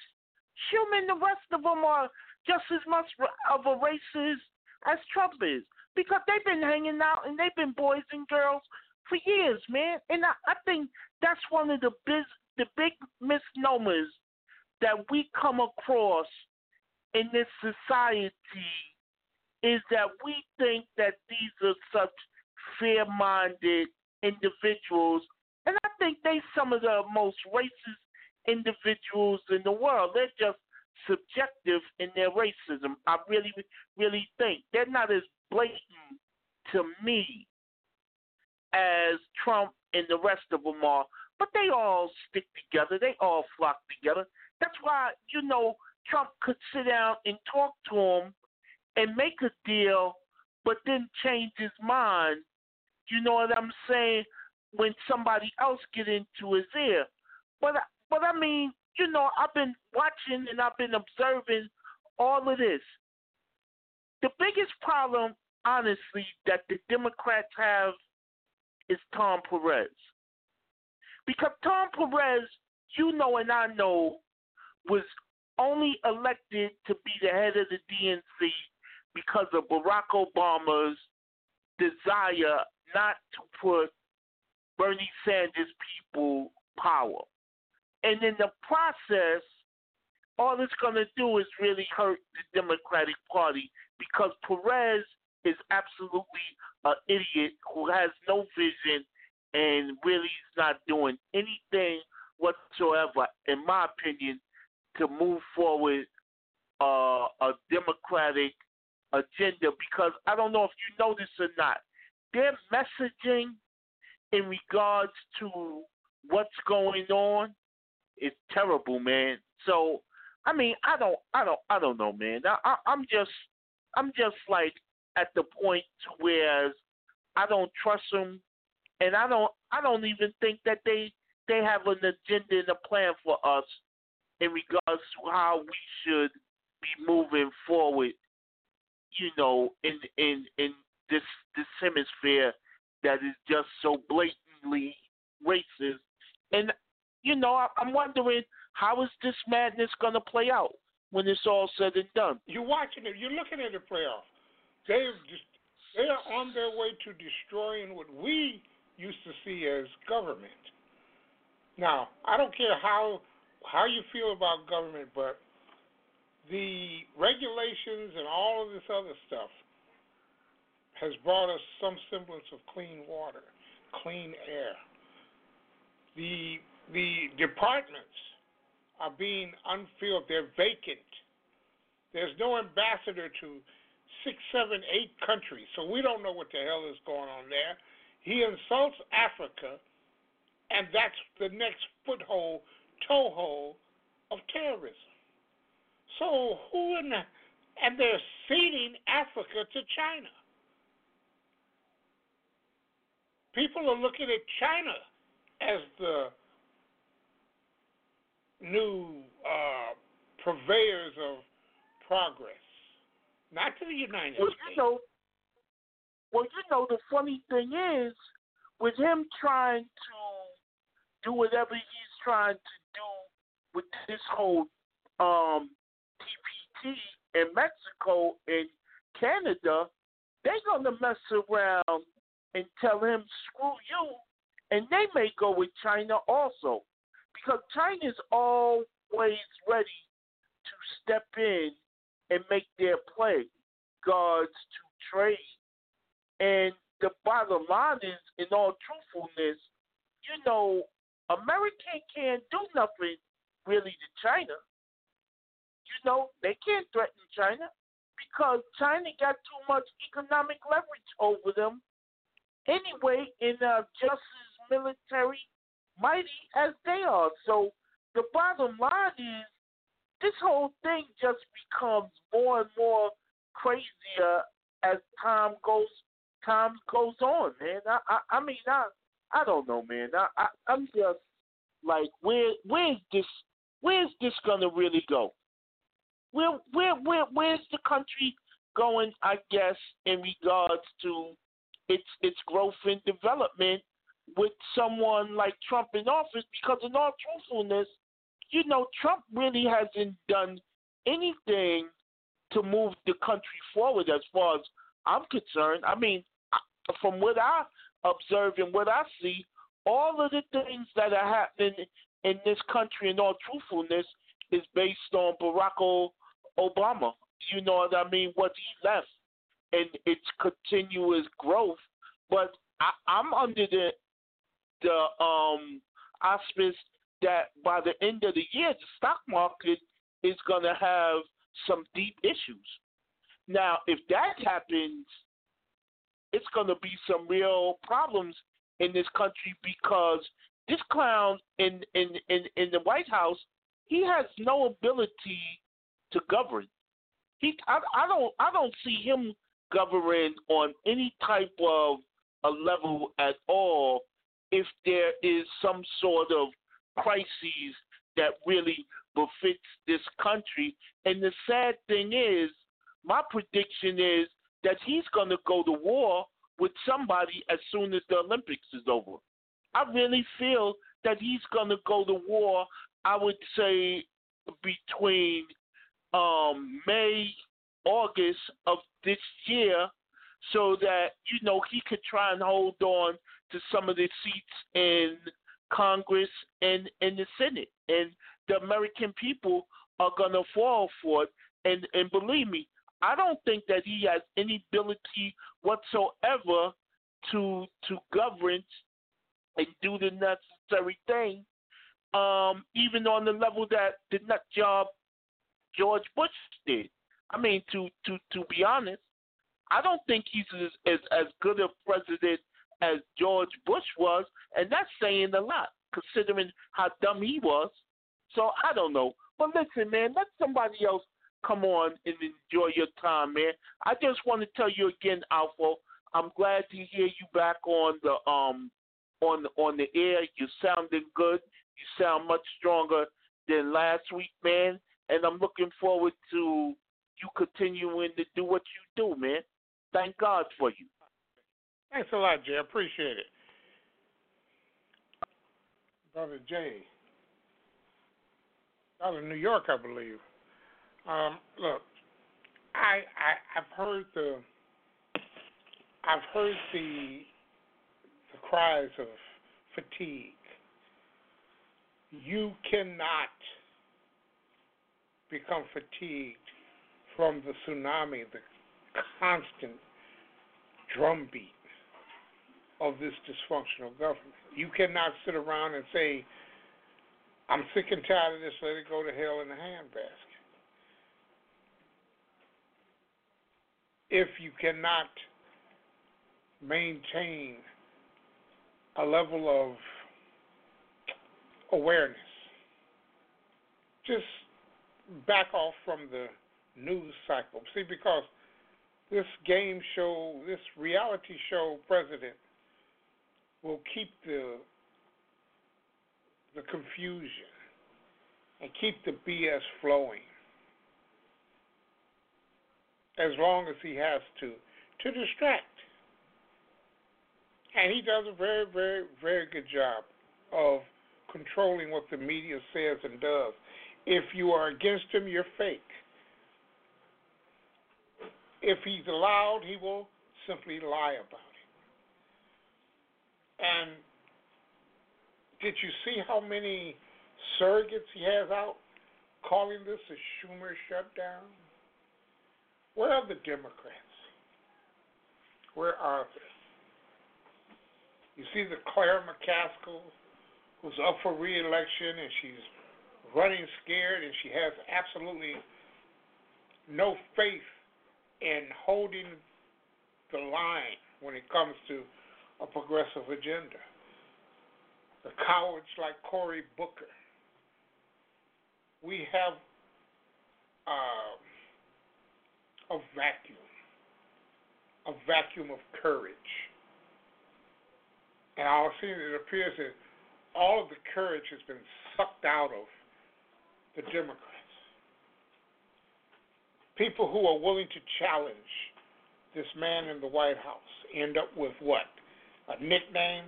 Speaker 9: Schumer and the rest of them are just as much of a racist as Trump is because they've been hanging out and they've been boys and girls for years, man. And I, I think that's one of the big, the big misnomers that we come across in this society is that we think that these are such fair minded individuals. And I think they some of the most racist individuals in the world. They're just subjective in their racism. I really, really think they're not as blatant to me as Trump and the rest of them are, but they all stick together. They all flock together. That's why, you know, Trump could sit down and talk to him and make a deal, but then change his mind. You know what I'm saying? When somebody else get into his ear, but but I mean, you know, I've been watching and I've been observing all of this. The biggest problem, honestly, that the Democrats have is Tom Perez. Because Tom Perez, you know and I know, was only elected to be the head of the DNC because of Barack Obama's desire not to put Bernie Sanders' people power. And in the process, all it's going to do is really hurt the Democratic Party because Perez is absolutely an idiot who has no vision and really is not doing anything whatsoever, in my opinion, to move forward uh, a Democratic agenda. Because I don't know if you know this or not, their messaging in regards to what's going on is terrible, man. So, I mean, I don't, I don't, I don't know, man. I, I, I'm just, I'm just like at the point where I don't trust them, and I don't I don't even think that they they have an agenda and a plan for us in regards to how we should be moving forward. You know, in in in this this hemisphere that is just so blatantly racist, and you know, I, I'm wondering how is this madness going to play out when it's all said and done.
Speaker 4: You're watching it. You're looking at it play out. They've just they are on their way to destroying what we used to see as government. Now, I don't care how how you feel about government, but the regulations and all of this other stuff has brought us some semblance of clean water, clean air. The the departments are being unfilled, they're vacant. There's no ambassador to six, seven, eight countries. So we don't know what the hell is going on there. He insults Africa, and that's the next foothold, toehold of terrorism. So who in the and they're ceding Africa to China. People are looking at China as the new uh, purveyors of progress. Not to the United
Speaker 9: well,
Speaker 4: States.
Speaker 9: You know, well, you know, the funny thing is, with him trying to do whatever he's trying to do with this whole um, TPP in Mexico and Canada, they're going to mess around and tell him, screw you, and they may go with China also. Because China's always ready to step in and make their play regards to trade. And the bottom line is, in all truthfulness, you know, America can't do nothing really to China. You know, they can't threaten China because China got too much economic leverage over them anyway, in uh, just as military mighty as they are. So the bottom line is this whole thing just becomes more and more crazier as time goes time goes on, man. I I, I mean I I don't know, man. I, I I'm just like where where's this where's this gonna really go? Where where where where's the country going? I guess in regards to its its growth and development with someone like Trump in office, because in all truthfulness, you know, Trump really hasn't done anything to move the country forward as far as I'm concerned. I mean, from what I observe and what I see, all of the things that are happening in this country, in all truthfulness, is based on Barack Obama. You know what I mean? What he left and its continuous growth. But I, I'm under the the um auspice that by the end of the year, the stock market is going to have some deep issues. Now, if that happens, it's going to be some real problems in this country because this clown in in in, in the White House, he has no ability to govern. He, I, I don't, I don't see him governing on any type of a level at all if there is some sort of crises that really befits this country. And the sad thing is, my prediction is that he's going to go to war with somebody as soon as the Olympics is over. I really feel that he's going to go to war. I would say between um, May, August of this year, so that you know he could try and hold on to some of the seats in Congress and in the Senate, and the American people are going to fall for it. And and believe me, I don't think that he has any ability whatsoever to to govern and do the necessary thing, um, even on the level that the nut job George Bush did. I mean, to to to be honest, I don't think he's as as, as good a president as George Bush was, and that's saying a lot considering how dumb he was. So I don't know. But listen, man, let somebody else come on and enjoy your time, man. I just want to tell you again, ALFO. I'm glad to hear you back on the um on on the air. You're sounding good. You sound much stronger than last week, man. And I'm looking forward to you continuing to do what you do, man. Thank God for you.
Speaker 4: Thanks a lot, Jay. Appreciate it. Brother Jay. Out of New York, I believe. Um, look, I, I I've heard the I've heard the the cries of fatigue. You cannot become fatigued from the tsunami, the constant drumbeat of this dysfunctional government. You cannot sit around and say, I'm sick and tired of this, let it go to hell in a handbasket. if you cannot maintain a level of awareness. Just back off from the news cycle. See, because this game show, this reality show president will keep the the confusion and keep the BS flowing as long as he has to to distract. And he does a very, very, very good job of controlling what the media says and does. If you are against him, you're fake. If he's allowed, he will simply lie about it. And did you see how many surrogates he has out calling this a Schumer shutdown? Where are the Democrats? Where are they? You see the Claire McCaskill who's up for reelection and she's running scared and she has absolutely no faith in holding the line when it comes to a progressive agenda. The cowards like Cory Booker. We have uh, a vacuum, a vacuum of courage. And a sudden it appears that all of the courage has been sucked out of the Democrats. People who are willing to challenge this man in the White House end up with what? A nickname?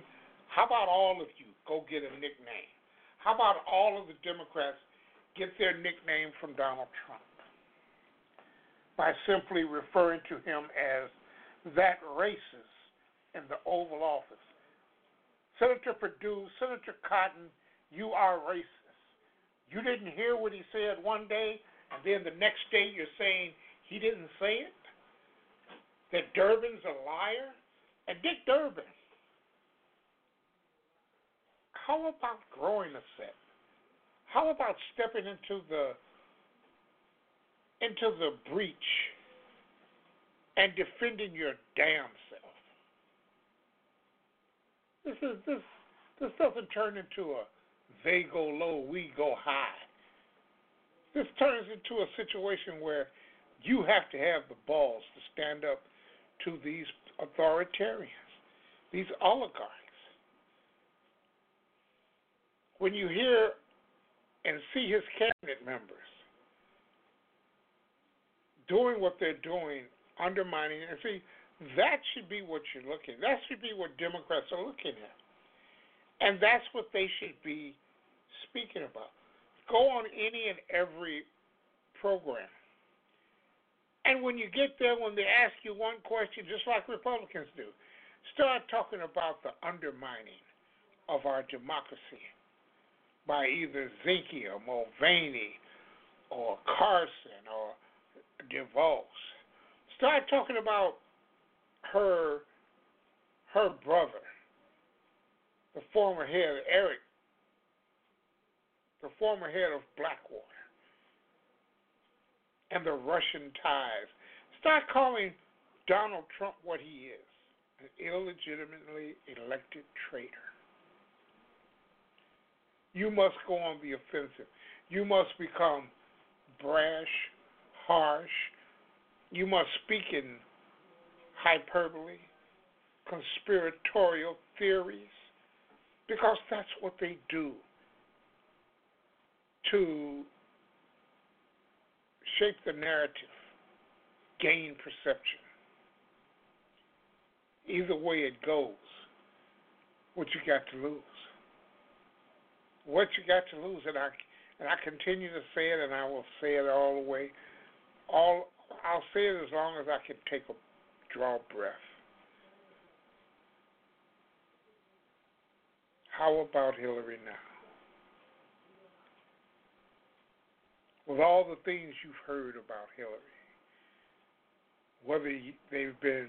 Speaker 4: How about all of you go get a nickname? How about all of the Democrats get their nickname from Donald Trump? by simply referring to him as that racist in the Oval Office. Senator Perdue, Senator Cotton, you are racist. You didn't hear what he said one day. and then the next day you're saying he didn't say it? That Durbin's a liar? And Dick Durbin, how about growing a set? How about stepping into the into the breach and defending your damn self? This is this this doesn't turn into a they go low, we go high. This turns into a situation where you have to have the balls to stand up to these authoritarians, these oligarchs. When you hear and see his cabinet members doing what they're doing, undermining, and see, that should be what you're looking. That should be what Democrats are looking at. And that's what they should be speaking about. Go on any and every program. And when you get there, when they ask you one question, just like Republicans do, start talking about the undermining of our democracy by either Zinke or Mulvaney or Carson or DeVos. Start talking about her her brother, the former head, Eric, the former head of Blackwater, and the Russian ties. Start calling Donald Trump what he is an illegitimately elected traitor. You must go on the offensive. You must become brash, harsh. You must speak in hyperbole, conspiratorial theories, because that's what they do to shape the narrative, gain perception. Either way it goes, what you got to lose? What you got to lose, and I and I continue to say it, and I will say it all the way. All I'll say it as long as I can take a draw breath. How about Hillary now? With all the things you've heard about Hillary, whether they've been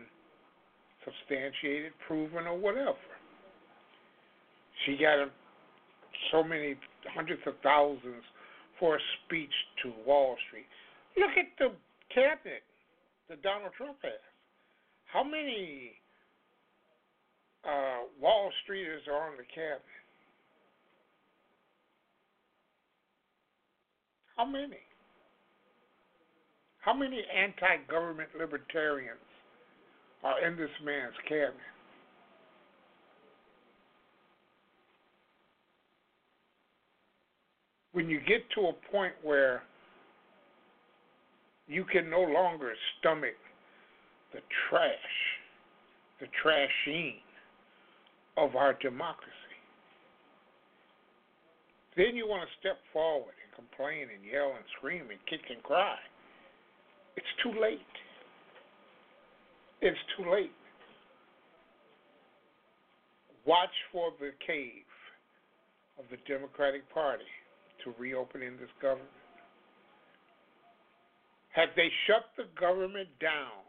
Speaker 4: substantiated, proven, or whatever, she got so many hundreds of thousands for a speech to Wall Street. Look at the cabinet that Donald Trump has. How many uh, Wall Streeters are on the cabinet? How many? How many anti government libertarians are in this man's cabinet? When you get to a point where you can no longer stomach the trash, the trashing of our democracy. Then you want to step forward and complain and yell and scream and kick and cry. It's too late. It's too late. Watch for the cave of the Democratic Party to reopen in this government. Had they shut the government down,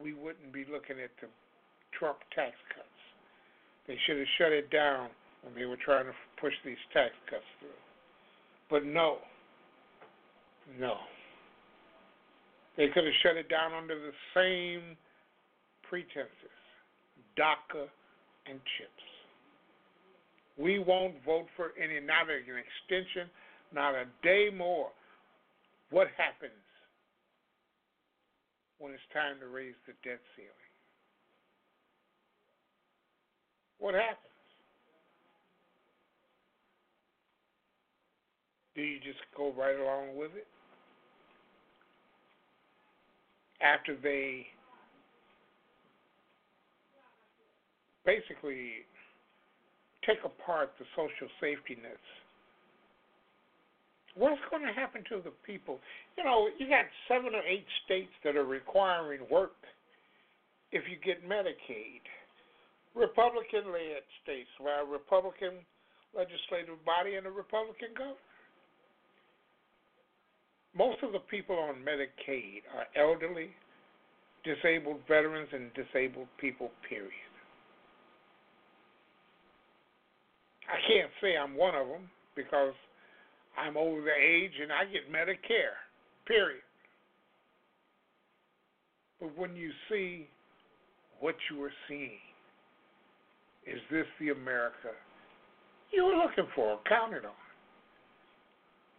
Speaker 4: we wouldn't be looking at the Trump tax cuts. They should have shut it down when they were trying to push these tax cuts through. But no, no. They could have shut it down under the same pretenses DACA and CHIPS. We won't vote for any, not an extension, not a day more. What happens when it's time to raise the debt ceiling? What happens? Do you just go right along with it? After they basically take apart the social safety nets what's going to happen to the people? You know, you got seven or eight states that are requiring work if you get Medicaid. Republican led states, where a Republican legislative body and a Republican governor. most of the people on Medicaid are elderly, disabled veterans, and disabled people, period. I can't say I'm one of them because I'm over the age and I get Medicare, period. But when you see what you are seeing, is this the America you were looking for, counted on?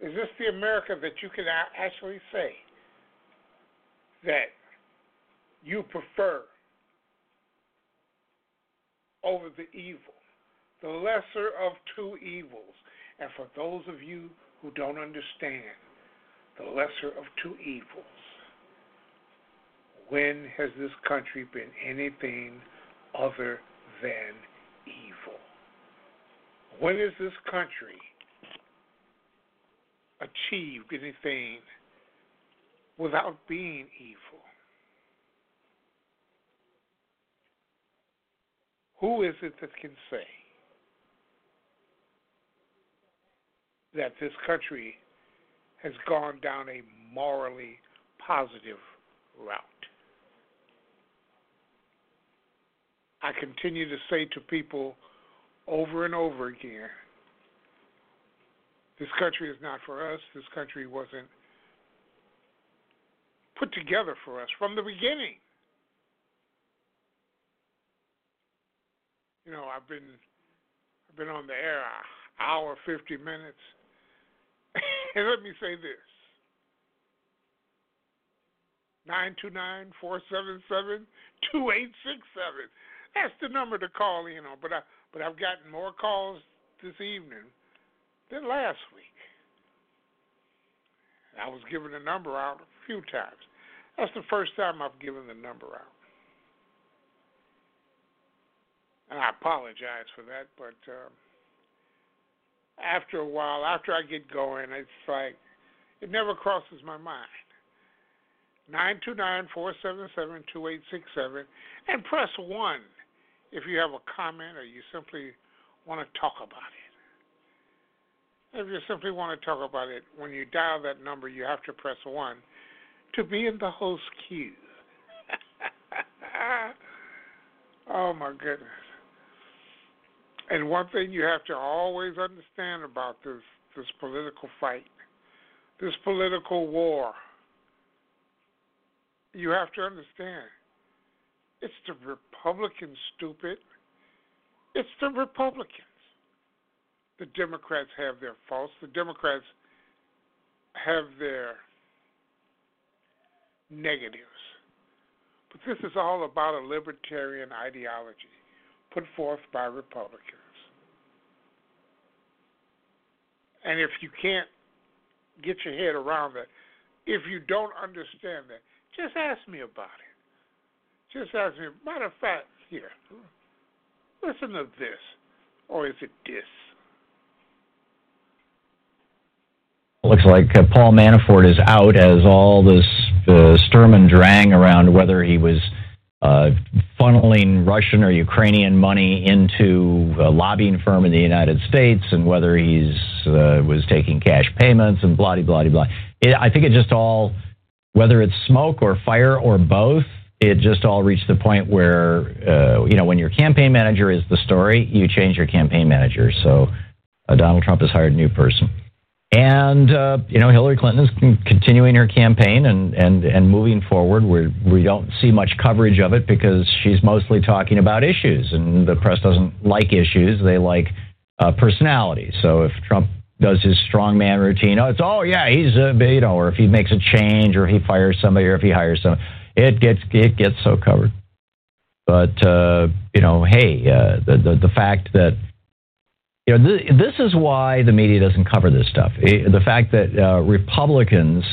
Speaker 4: Is this the America that you can actually say that you prefer over the evil, the lesser of two evils? And for those of you who don't understand the lesser of two evils, when has this country been anything other than evil? When has this country achieved anything without being evil? Who is it that can say that this country has gone down a morally positive route? I continue to say to people over and over again this country is not for us. This country wasn't put together for us from the beginning. You know, I've been I've been on the air hour fifty minutes. and let me say this. 929 477 2867. That's the number to call in on. But I but I've gotten more calls this evening than last week. I was giving the number out a few times. That's the first time I've given the number out. And I apologize for that, but uh, after a while, after I get going, it's like it never crosses my mind. 929-477-2867 and press 1 if you have a comment or you simply want to talk about it. If you simply want to talk about it, when you dial that number, you have to press 1 to be in the host queue. oh, my goodness. And one thing you have to always understand about this this political fight, this political war, you have to understand it's the Republicans, stupid. It's the Republicans. The Democrats have their faults. The Democrats have their negatives. But this is all about a libertarian ideology put forth by Republicans. And if you can't get your head around that, if you don't understand that, just ask me about it. Just ask me. Matter of fact, here, listen to this, or is it this?
Speaker 10: Looks like uh, Paul Manafort is out as all this uh, Sturm and Drang around whether he was uh, funneling Russian or Ukrainian money into a lobbying firm in the United States and whether he's uh, was taking cash payments and blah blah blah. It, I think it just all, whether it's smoke or fire or both, it just all reached the point where, uh, you know, when your campaign manager is the story, you change your campaign manager. So uh, Donald Trump has hired a new person. And, uh, you know, Hillary Clinton is continuing her campaign and, and, and moving forward. We're, we don't see much coverage of it because she's mostly talking about issues, and the press doesn't like issues. They like uh, personality. So if Trump does his strongman routine, oh, it's, oh, yeah, he's, uh, you know, or if he makes a change or he fires somebody or if he hires somebody it gets it gets so covered. But uh, you know, hey, uh, the, the the fact that you know th- this is why the media doesn't cover this stuff. It, the fact that uh, Republicans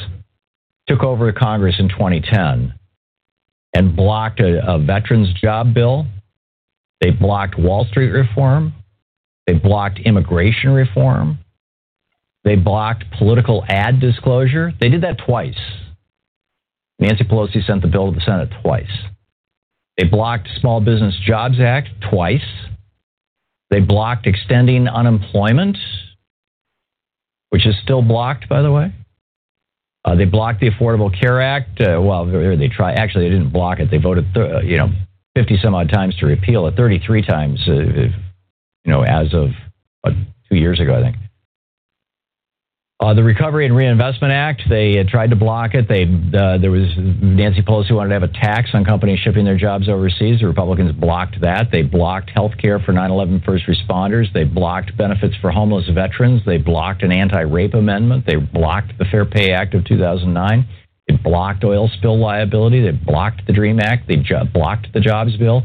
Speaker 10: took over Congress in 2010 and blocked a, a veterans job bill. They blocked Wall Street reform. They blocked immigration reform. They blocked political ad disclosure. They did that twice. Nancy Pelosi sent the bill to the Senate twice. They blocked Small Business Jobs Act twice. They blocked extending unemployment, which is still blocked, by the way. Uh, they blocked the Affordable Care Act. Uh, well, they try. Actually, they didn't block it. They voted, th- uh, you know, 50 some odd times to repeal it. 33 times, uh, you know, as of uh, two years ago, I think. Uh, the Recovery and Reinvestment Act, they tried to block it. They uh, there was Nancy Pelosi wanted to have a tax on companies shipping their jobs overseas. The Republicans blocked that. They blocked health care for 9/11 first responders. They blocked benefits for homeless veterans. They blocked an anti-rape amendment. They blocked the Fair Pay Act of 2009. They blocked oil spill liability. They blocked the Dream Act. They jo- blocked the Jobs Bill.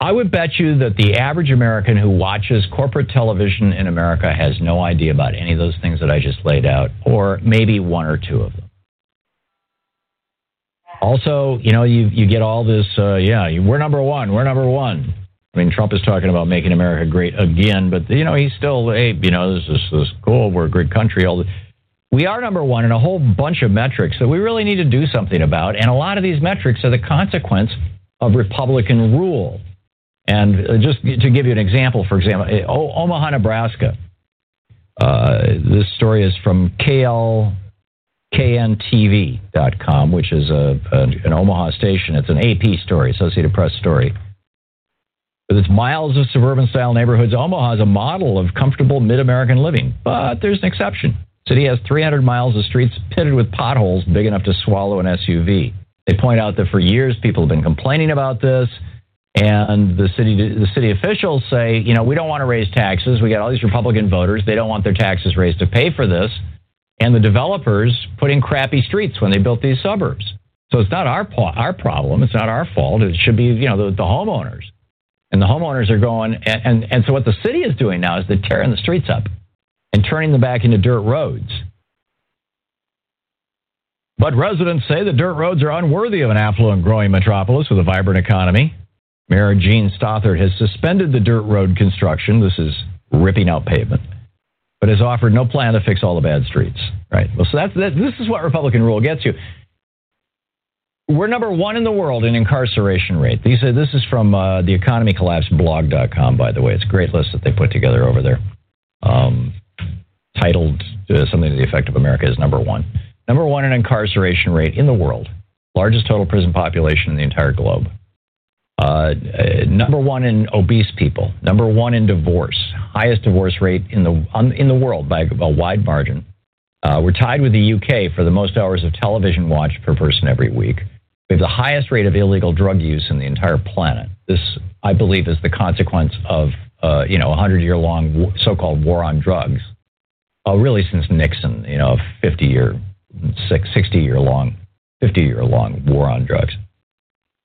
Speaker 10: I would bet you that the average American who watches corporate television in America has no idea about any of those things that I just laid out, or maybe one or two of them. Also, you know, you you get all this, uh, yeah, we're number one, we're number one. I mean, Trump is talking about making America great again, but you know, he's still, hey, you know, this is, this is cool, we're a great country. All we are number one in a whole bunch of metrics that we really need to do something about, and a lot of these metrics are the consequence of Republican rule. And just to give you an example, for example, eh, Omaha, Nebraska. Uh, this story is from KLKNTV.com, which is a, a, an Omaha station. It's an AP story, Associated Press story. With its miles of suburban style neighborhoods, Omaha is a model of comfortable mid American living. But there's an exception. The city has 300 miles of streets pitted with potholes big enough to swallow an SUV. They point out that for years people have been complaining about this. And the city the city officials say, you know, we don't want to raise taxes. We got all these Republican voters. They don't want their taxes raised to pay for this. And the developers put in crappy streets when they built these suburbs. So it's not our our problem. It's not our fault. It should be, you know, the, the homeowners. And the homeowners are going and, and and so what the city is doing now is they're tearing the streets up and turning them back into dirt roads. But residents say the dirt roads are unworthy of an affluent growing metropolis with a vibrant economy. Mayor Jean Stothert has suspended the dirt road construction. This is ripping out pavement, but has offered no plan to fix all the bad streets. Right. Well, so that's that, this is what Republican rule gets you. We're number one in the world in incarceration rate. These are, this is from uh, the economycollapseblog.com, by the way. It's a great list that they put together over there, um, titled uh, something to the effect of America is number one. Number one in incarceration rate in the world, largest total prison population in the entire globe. Uh, number one in obese people, number one in divorce, highest divorce rate in the on, in the world by a wide margin. Uh, we're tied with the UK for the most hours of television watched per person every week. We have the highest rate of illegal drug use in the entire planet. This, I believe, is the consequence of uh, you know a hundred year long so-called war on drugs. Uh, really, since Nixon, you know, a 50 year, 60 year long, 50 year long war on drugs.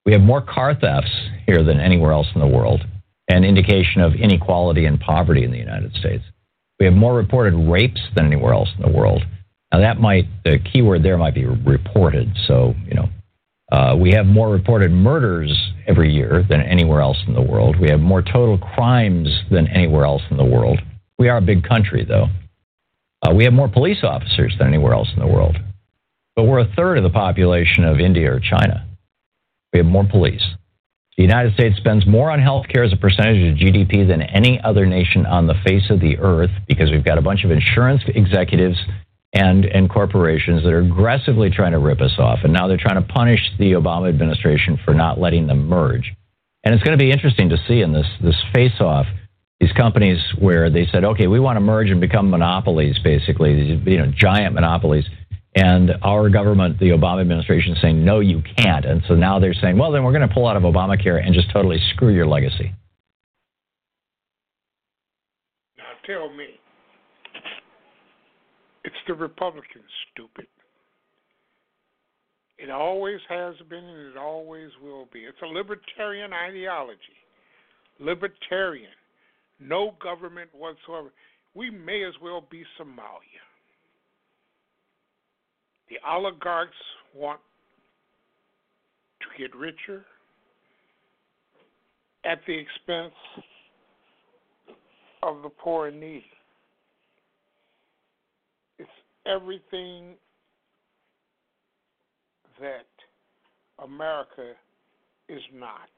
Speaker 10: We have more car thefts here than anywhere else in the world, an indication of inequality and poverty in the United States. We have more reported rapes than anywhere else in the world. Now, that might, the key word there might be reported. So, you know, uh, we have more reported murders every year than anywhere else in the world. We have more total crimes than anywhere else in the world. We are a big country, though. Uh, we have more police officers than anywhere else in the world. But we're a third of the population of India or China. We have more police. The United States spends more on health care as a percentage of GDP than any other nation on the face of the earth because we've got a bunch of insurance executives and, and corporations that are aggressively trying to rip us off. And now they're trying to punish the Obama administration for not letting them merge. And it's going to be interesting to see in this, this face off these companies where they said, okay, we want to merge and become monopolies, basically, these you know, giant monopolies. And our government, the Obama administration, is saying, no, you can't. And so now they're saying, well, then we're going to pull out of Obamacare and just totally screw your legacy.
Speaker 4: Now tell me, it's the Republicans, stupid. It always has been and it always will be. It's a libertarian ideology. Libertarian. No government whatsoever. We may as well be Somalia. The oligarchs want to get richer at the expense of the poor and needy. It's everything that America is not.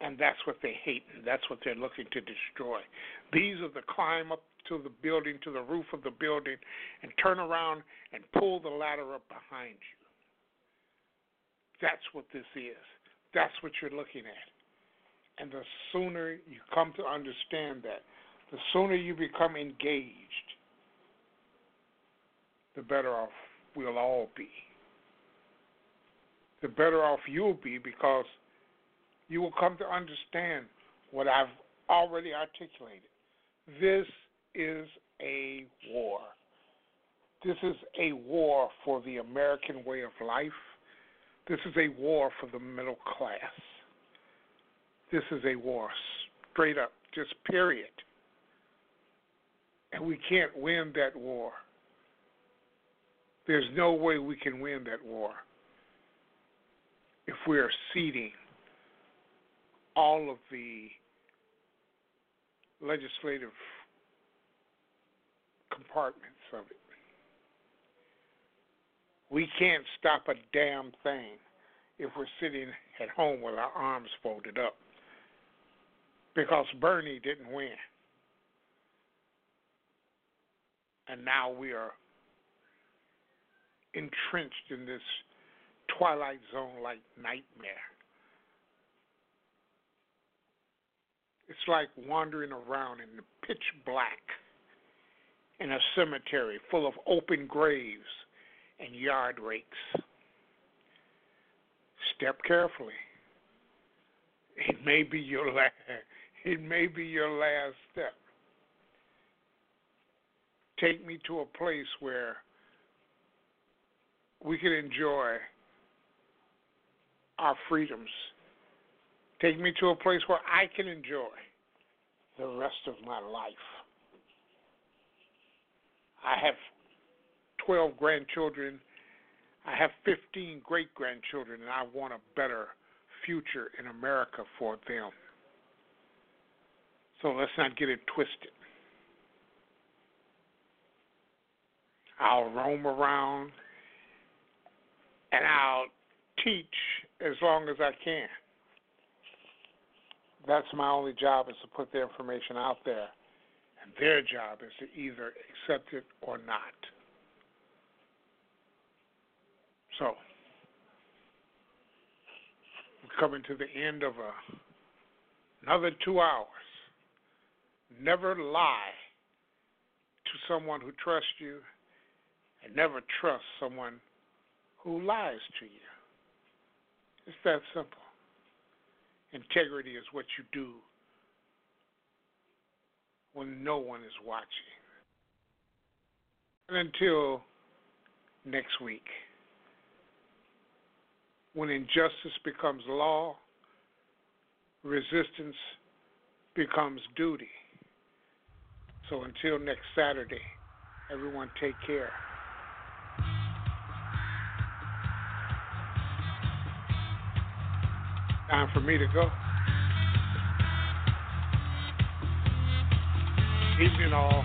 Speaker 4: And that's what they hate, and that's what they're looking to destroy. These are the climb up to the building, to the roof of the building, and turn around and pull the ladder up behind you. That's what this is. That's what you're looking at. And the sooner you come to understand that, the sooner you become engaged, the better off we'll all be. The better off you'll be because you will come to understand what I've already articulated. This is a war. This is a war for the American way of life. This is a war for the middle class. This is a war, straight up, just period. And we can't win that war. There's no way we can win that war if we are ceding all of the legislative compartments of it. We can't stop a damn thing if we're sitting at home with our arms folded up. Because Bernie didn't win. And now we are entrenched in this twilight zone like nightmare. It's like wandering around in the pitch black in a cemetery full of open graves and yard rakes. Step carefully. It may be your last it may be your last step. Take me to a place where we can enjoy our freedoms. Take me to a place where I can enjoy the rest of my life. I have 12 grandchildren. I have 15 great grandchildren, and I want a better future in America for them. So let's not get it twisted. I'll roam around and I'll teach as long as I can. That's my only job is to put the information out there. And their job is to either accept it or not. So, we're coming to the end of a, another two hours. Never lie to someone who trusts you, and never trust someone who lies to you. It's that simple. Integrity is what you do when no one is watching. And until next week, when injustice becomes law, resistance becomes duty. So until next Saturday, everyone take care. Time for me to go. Evening all.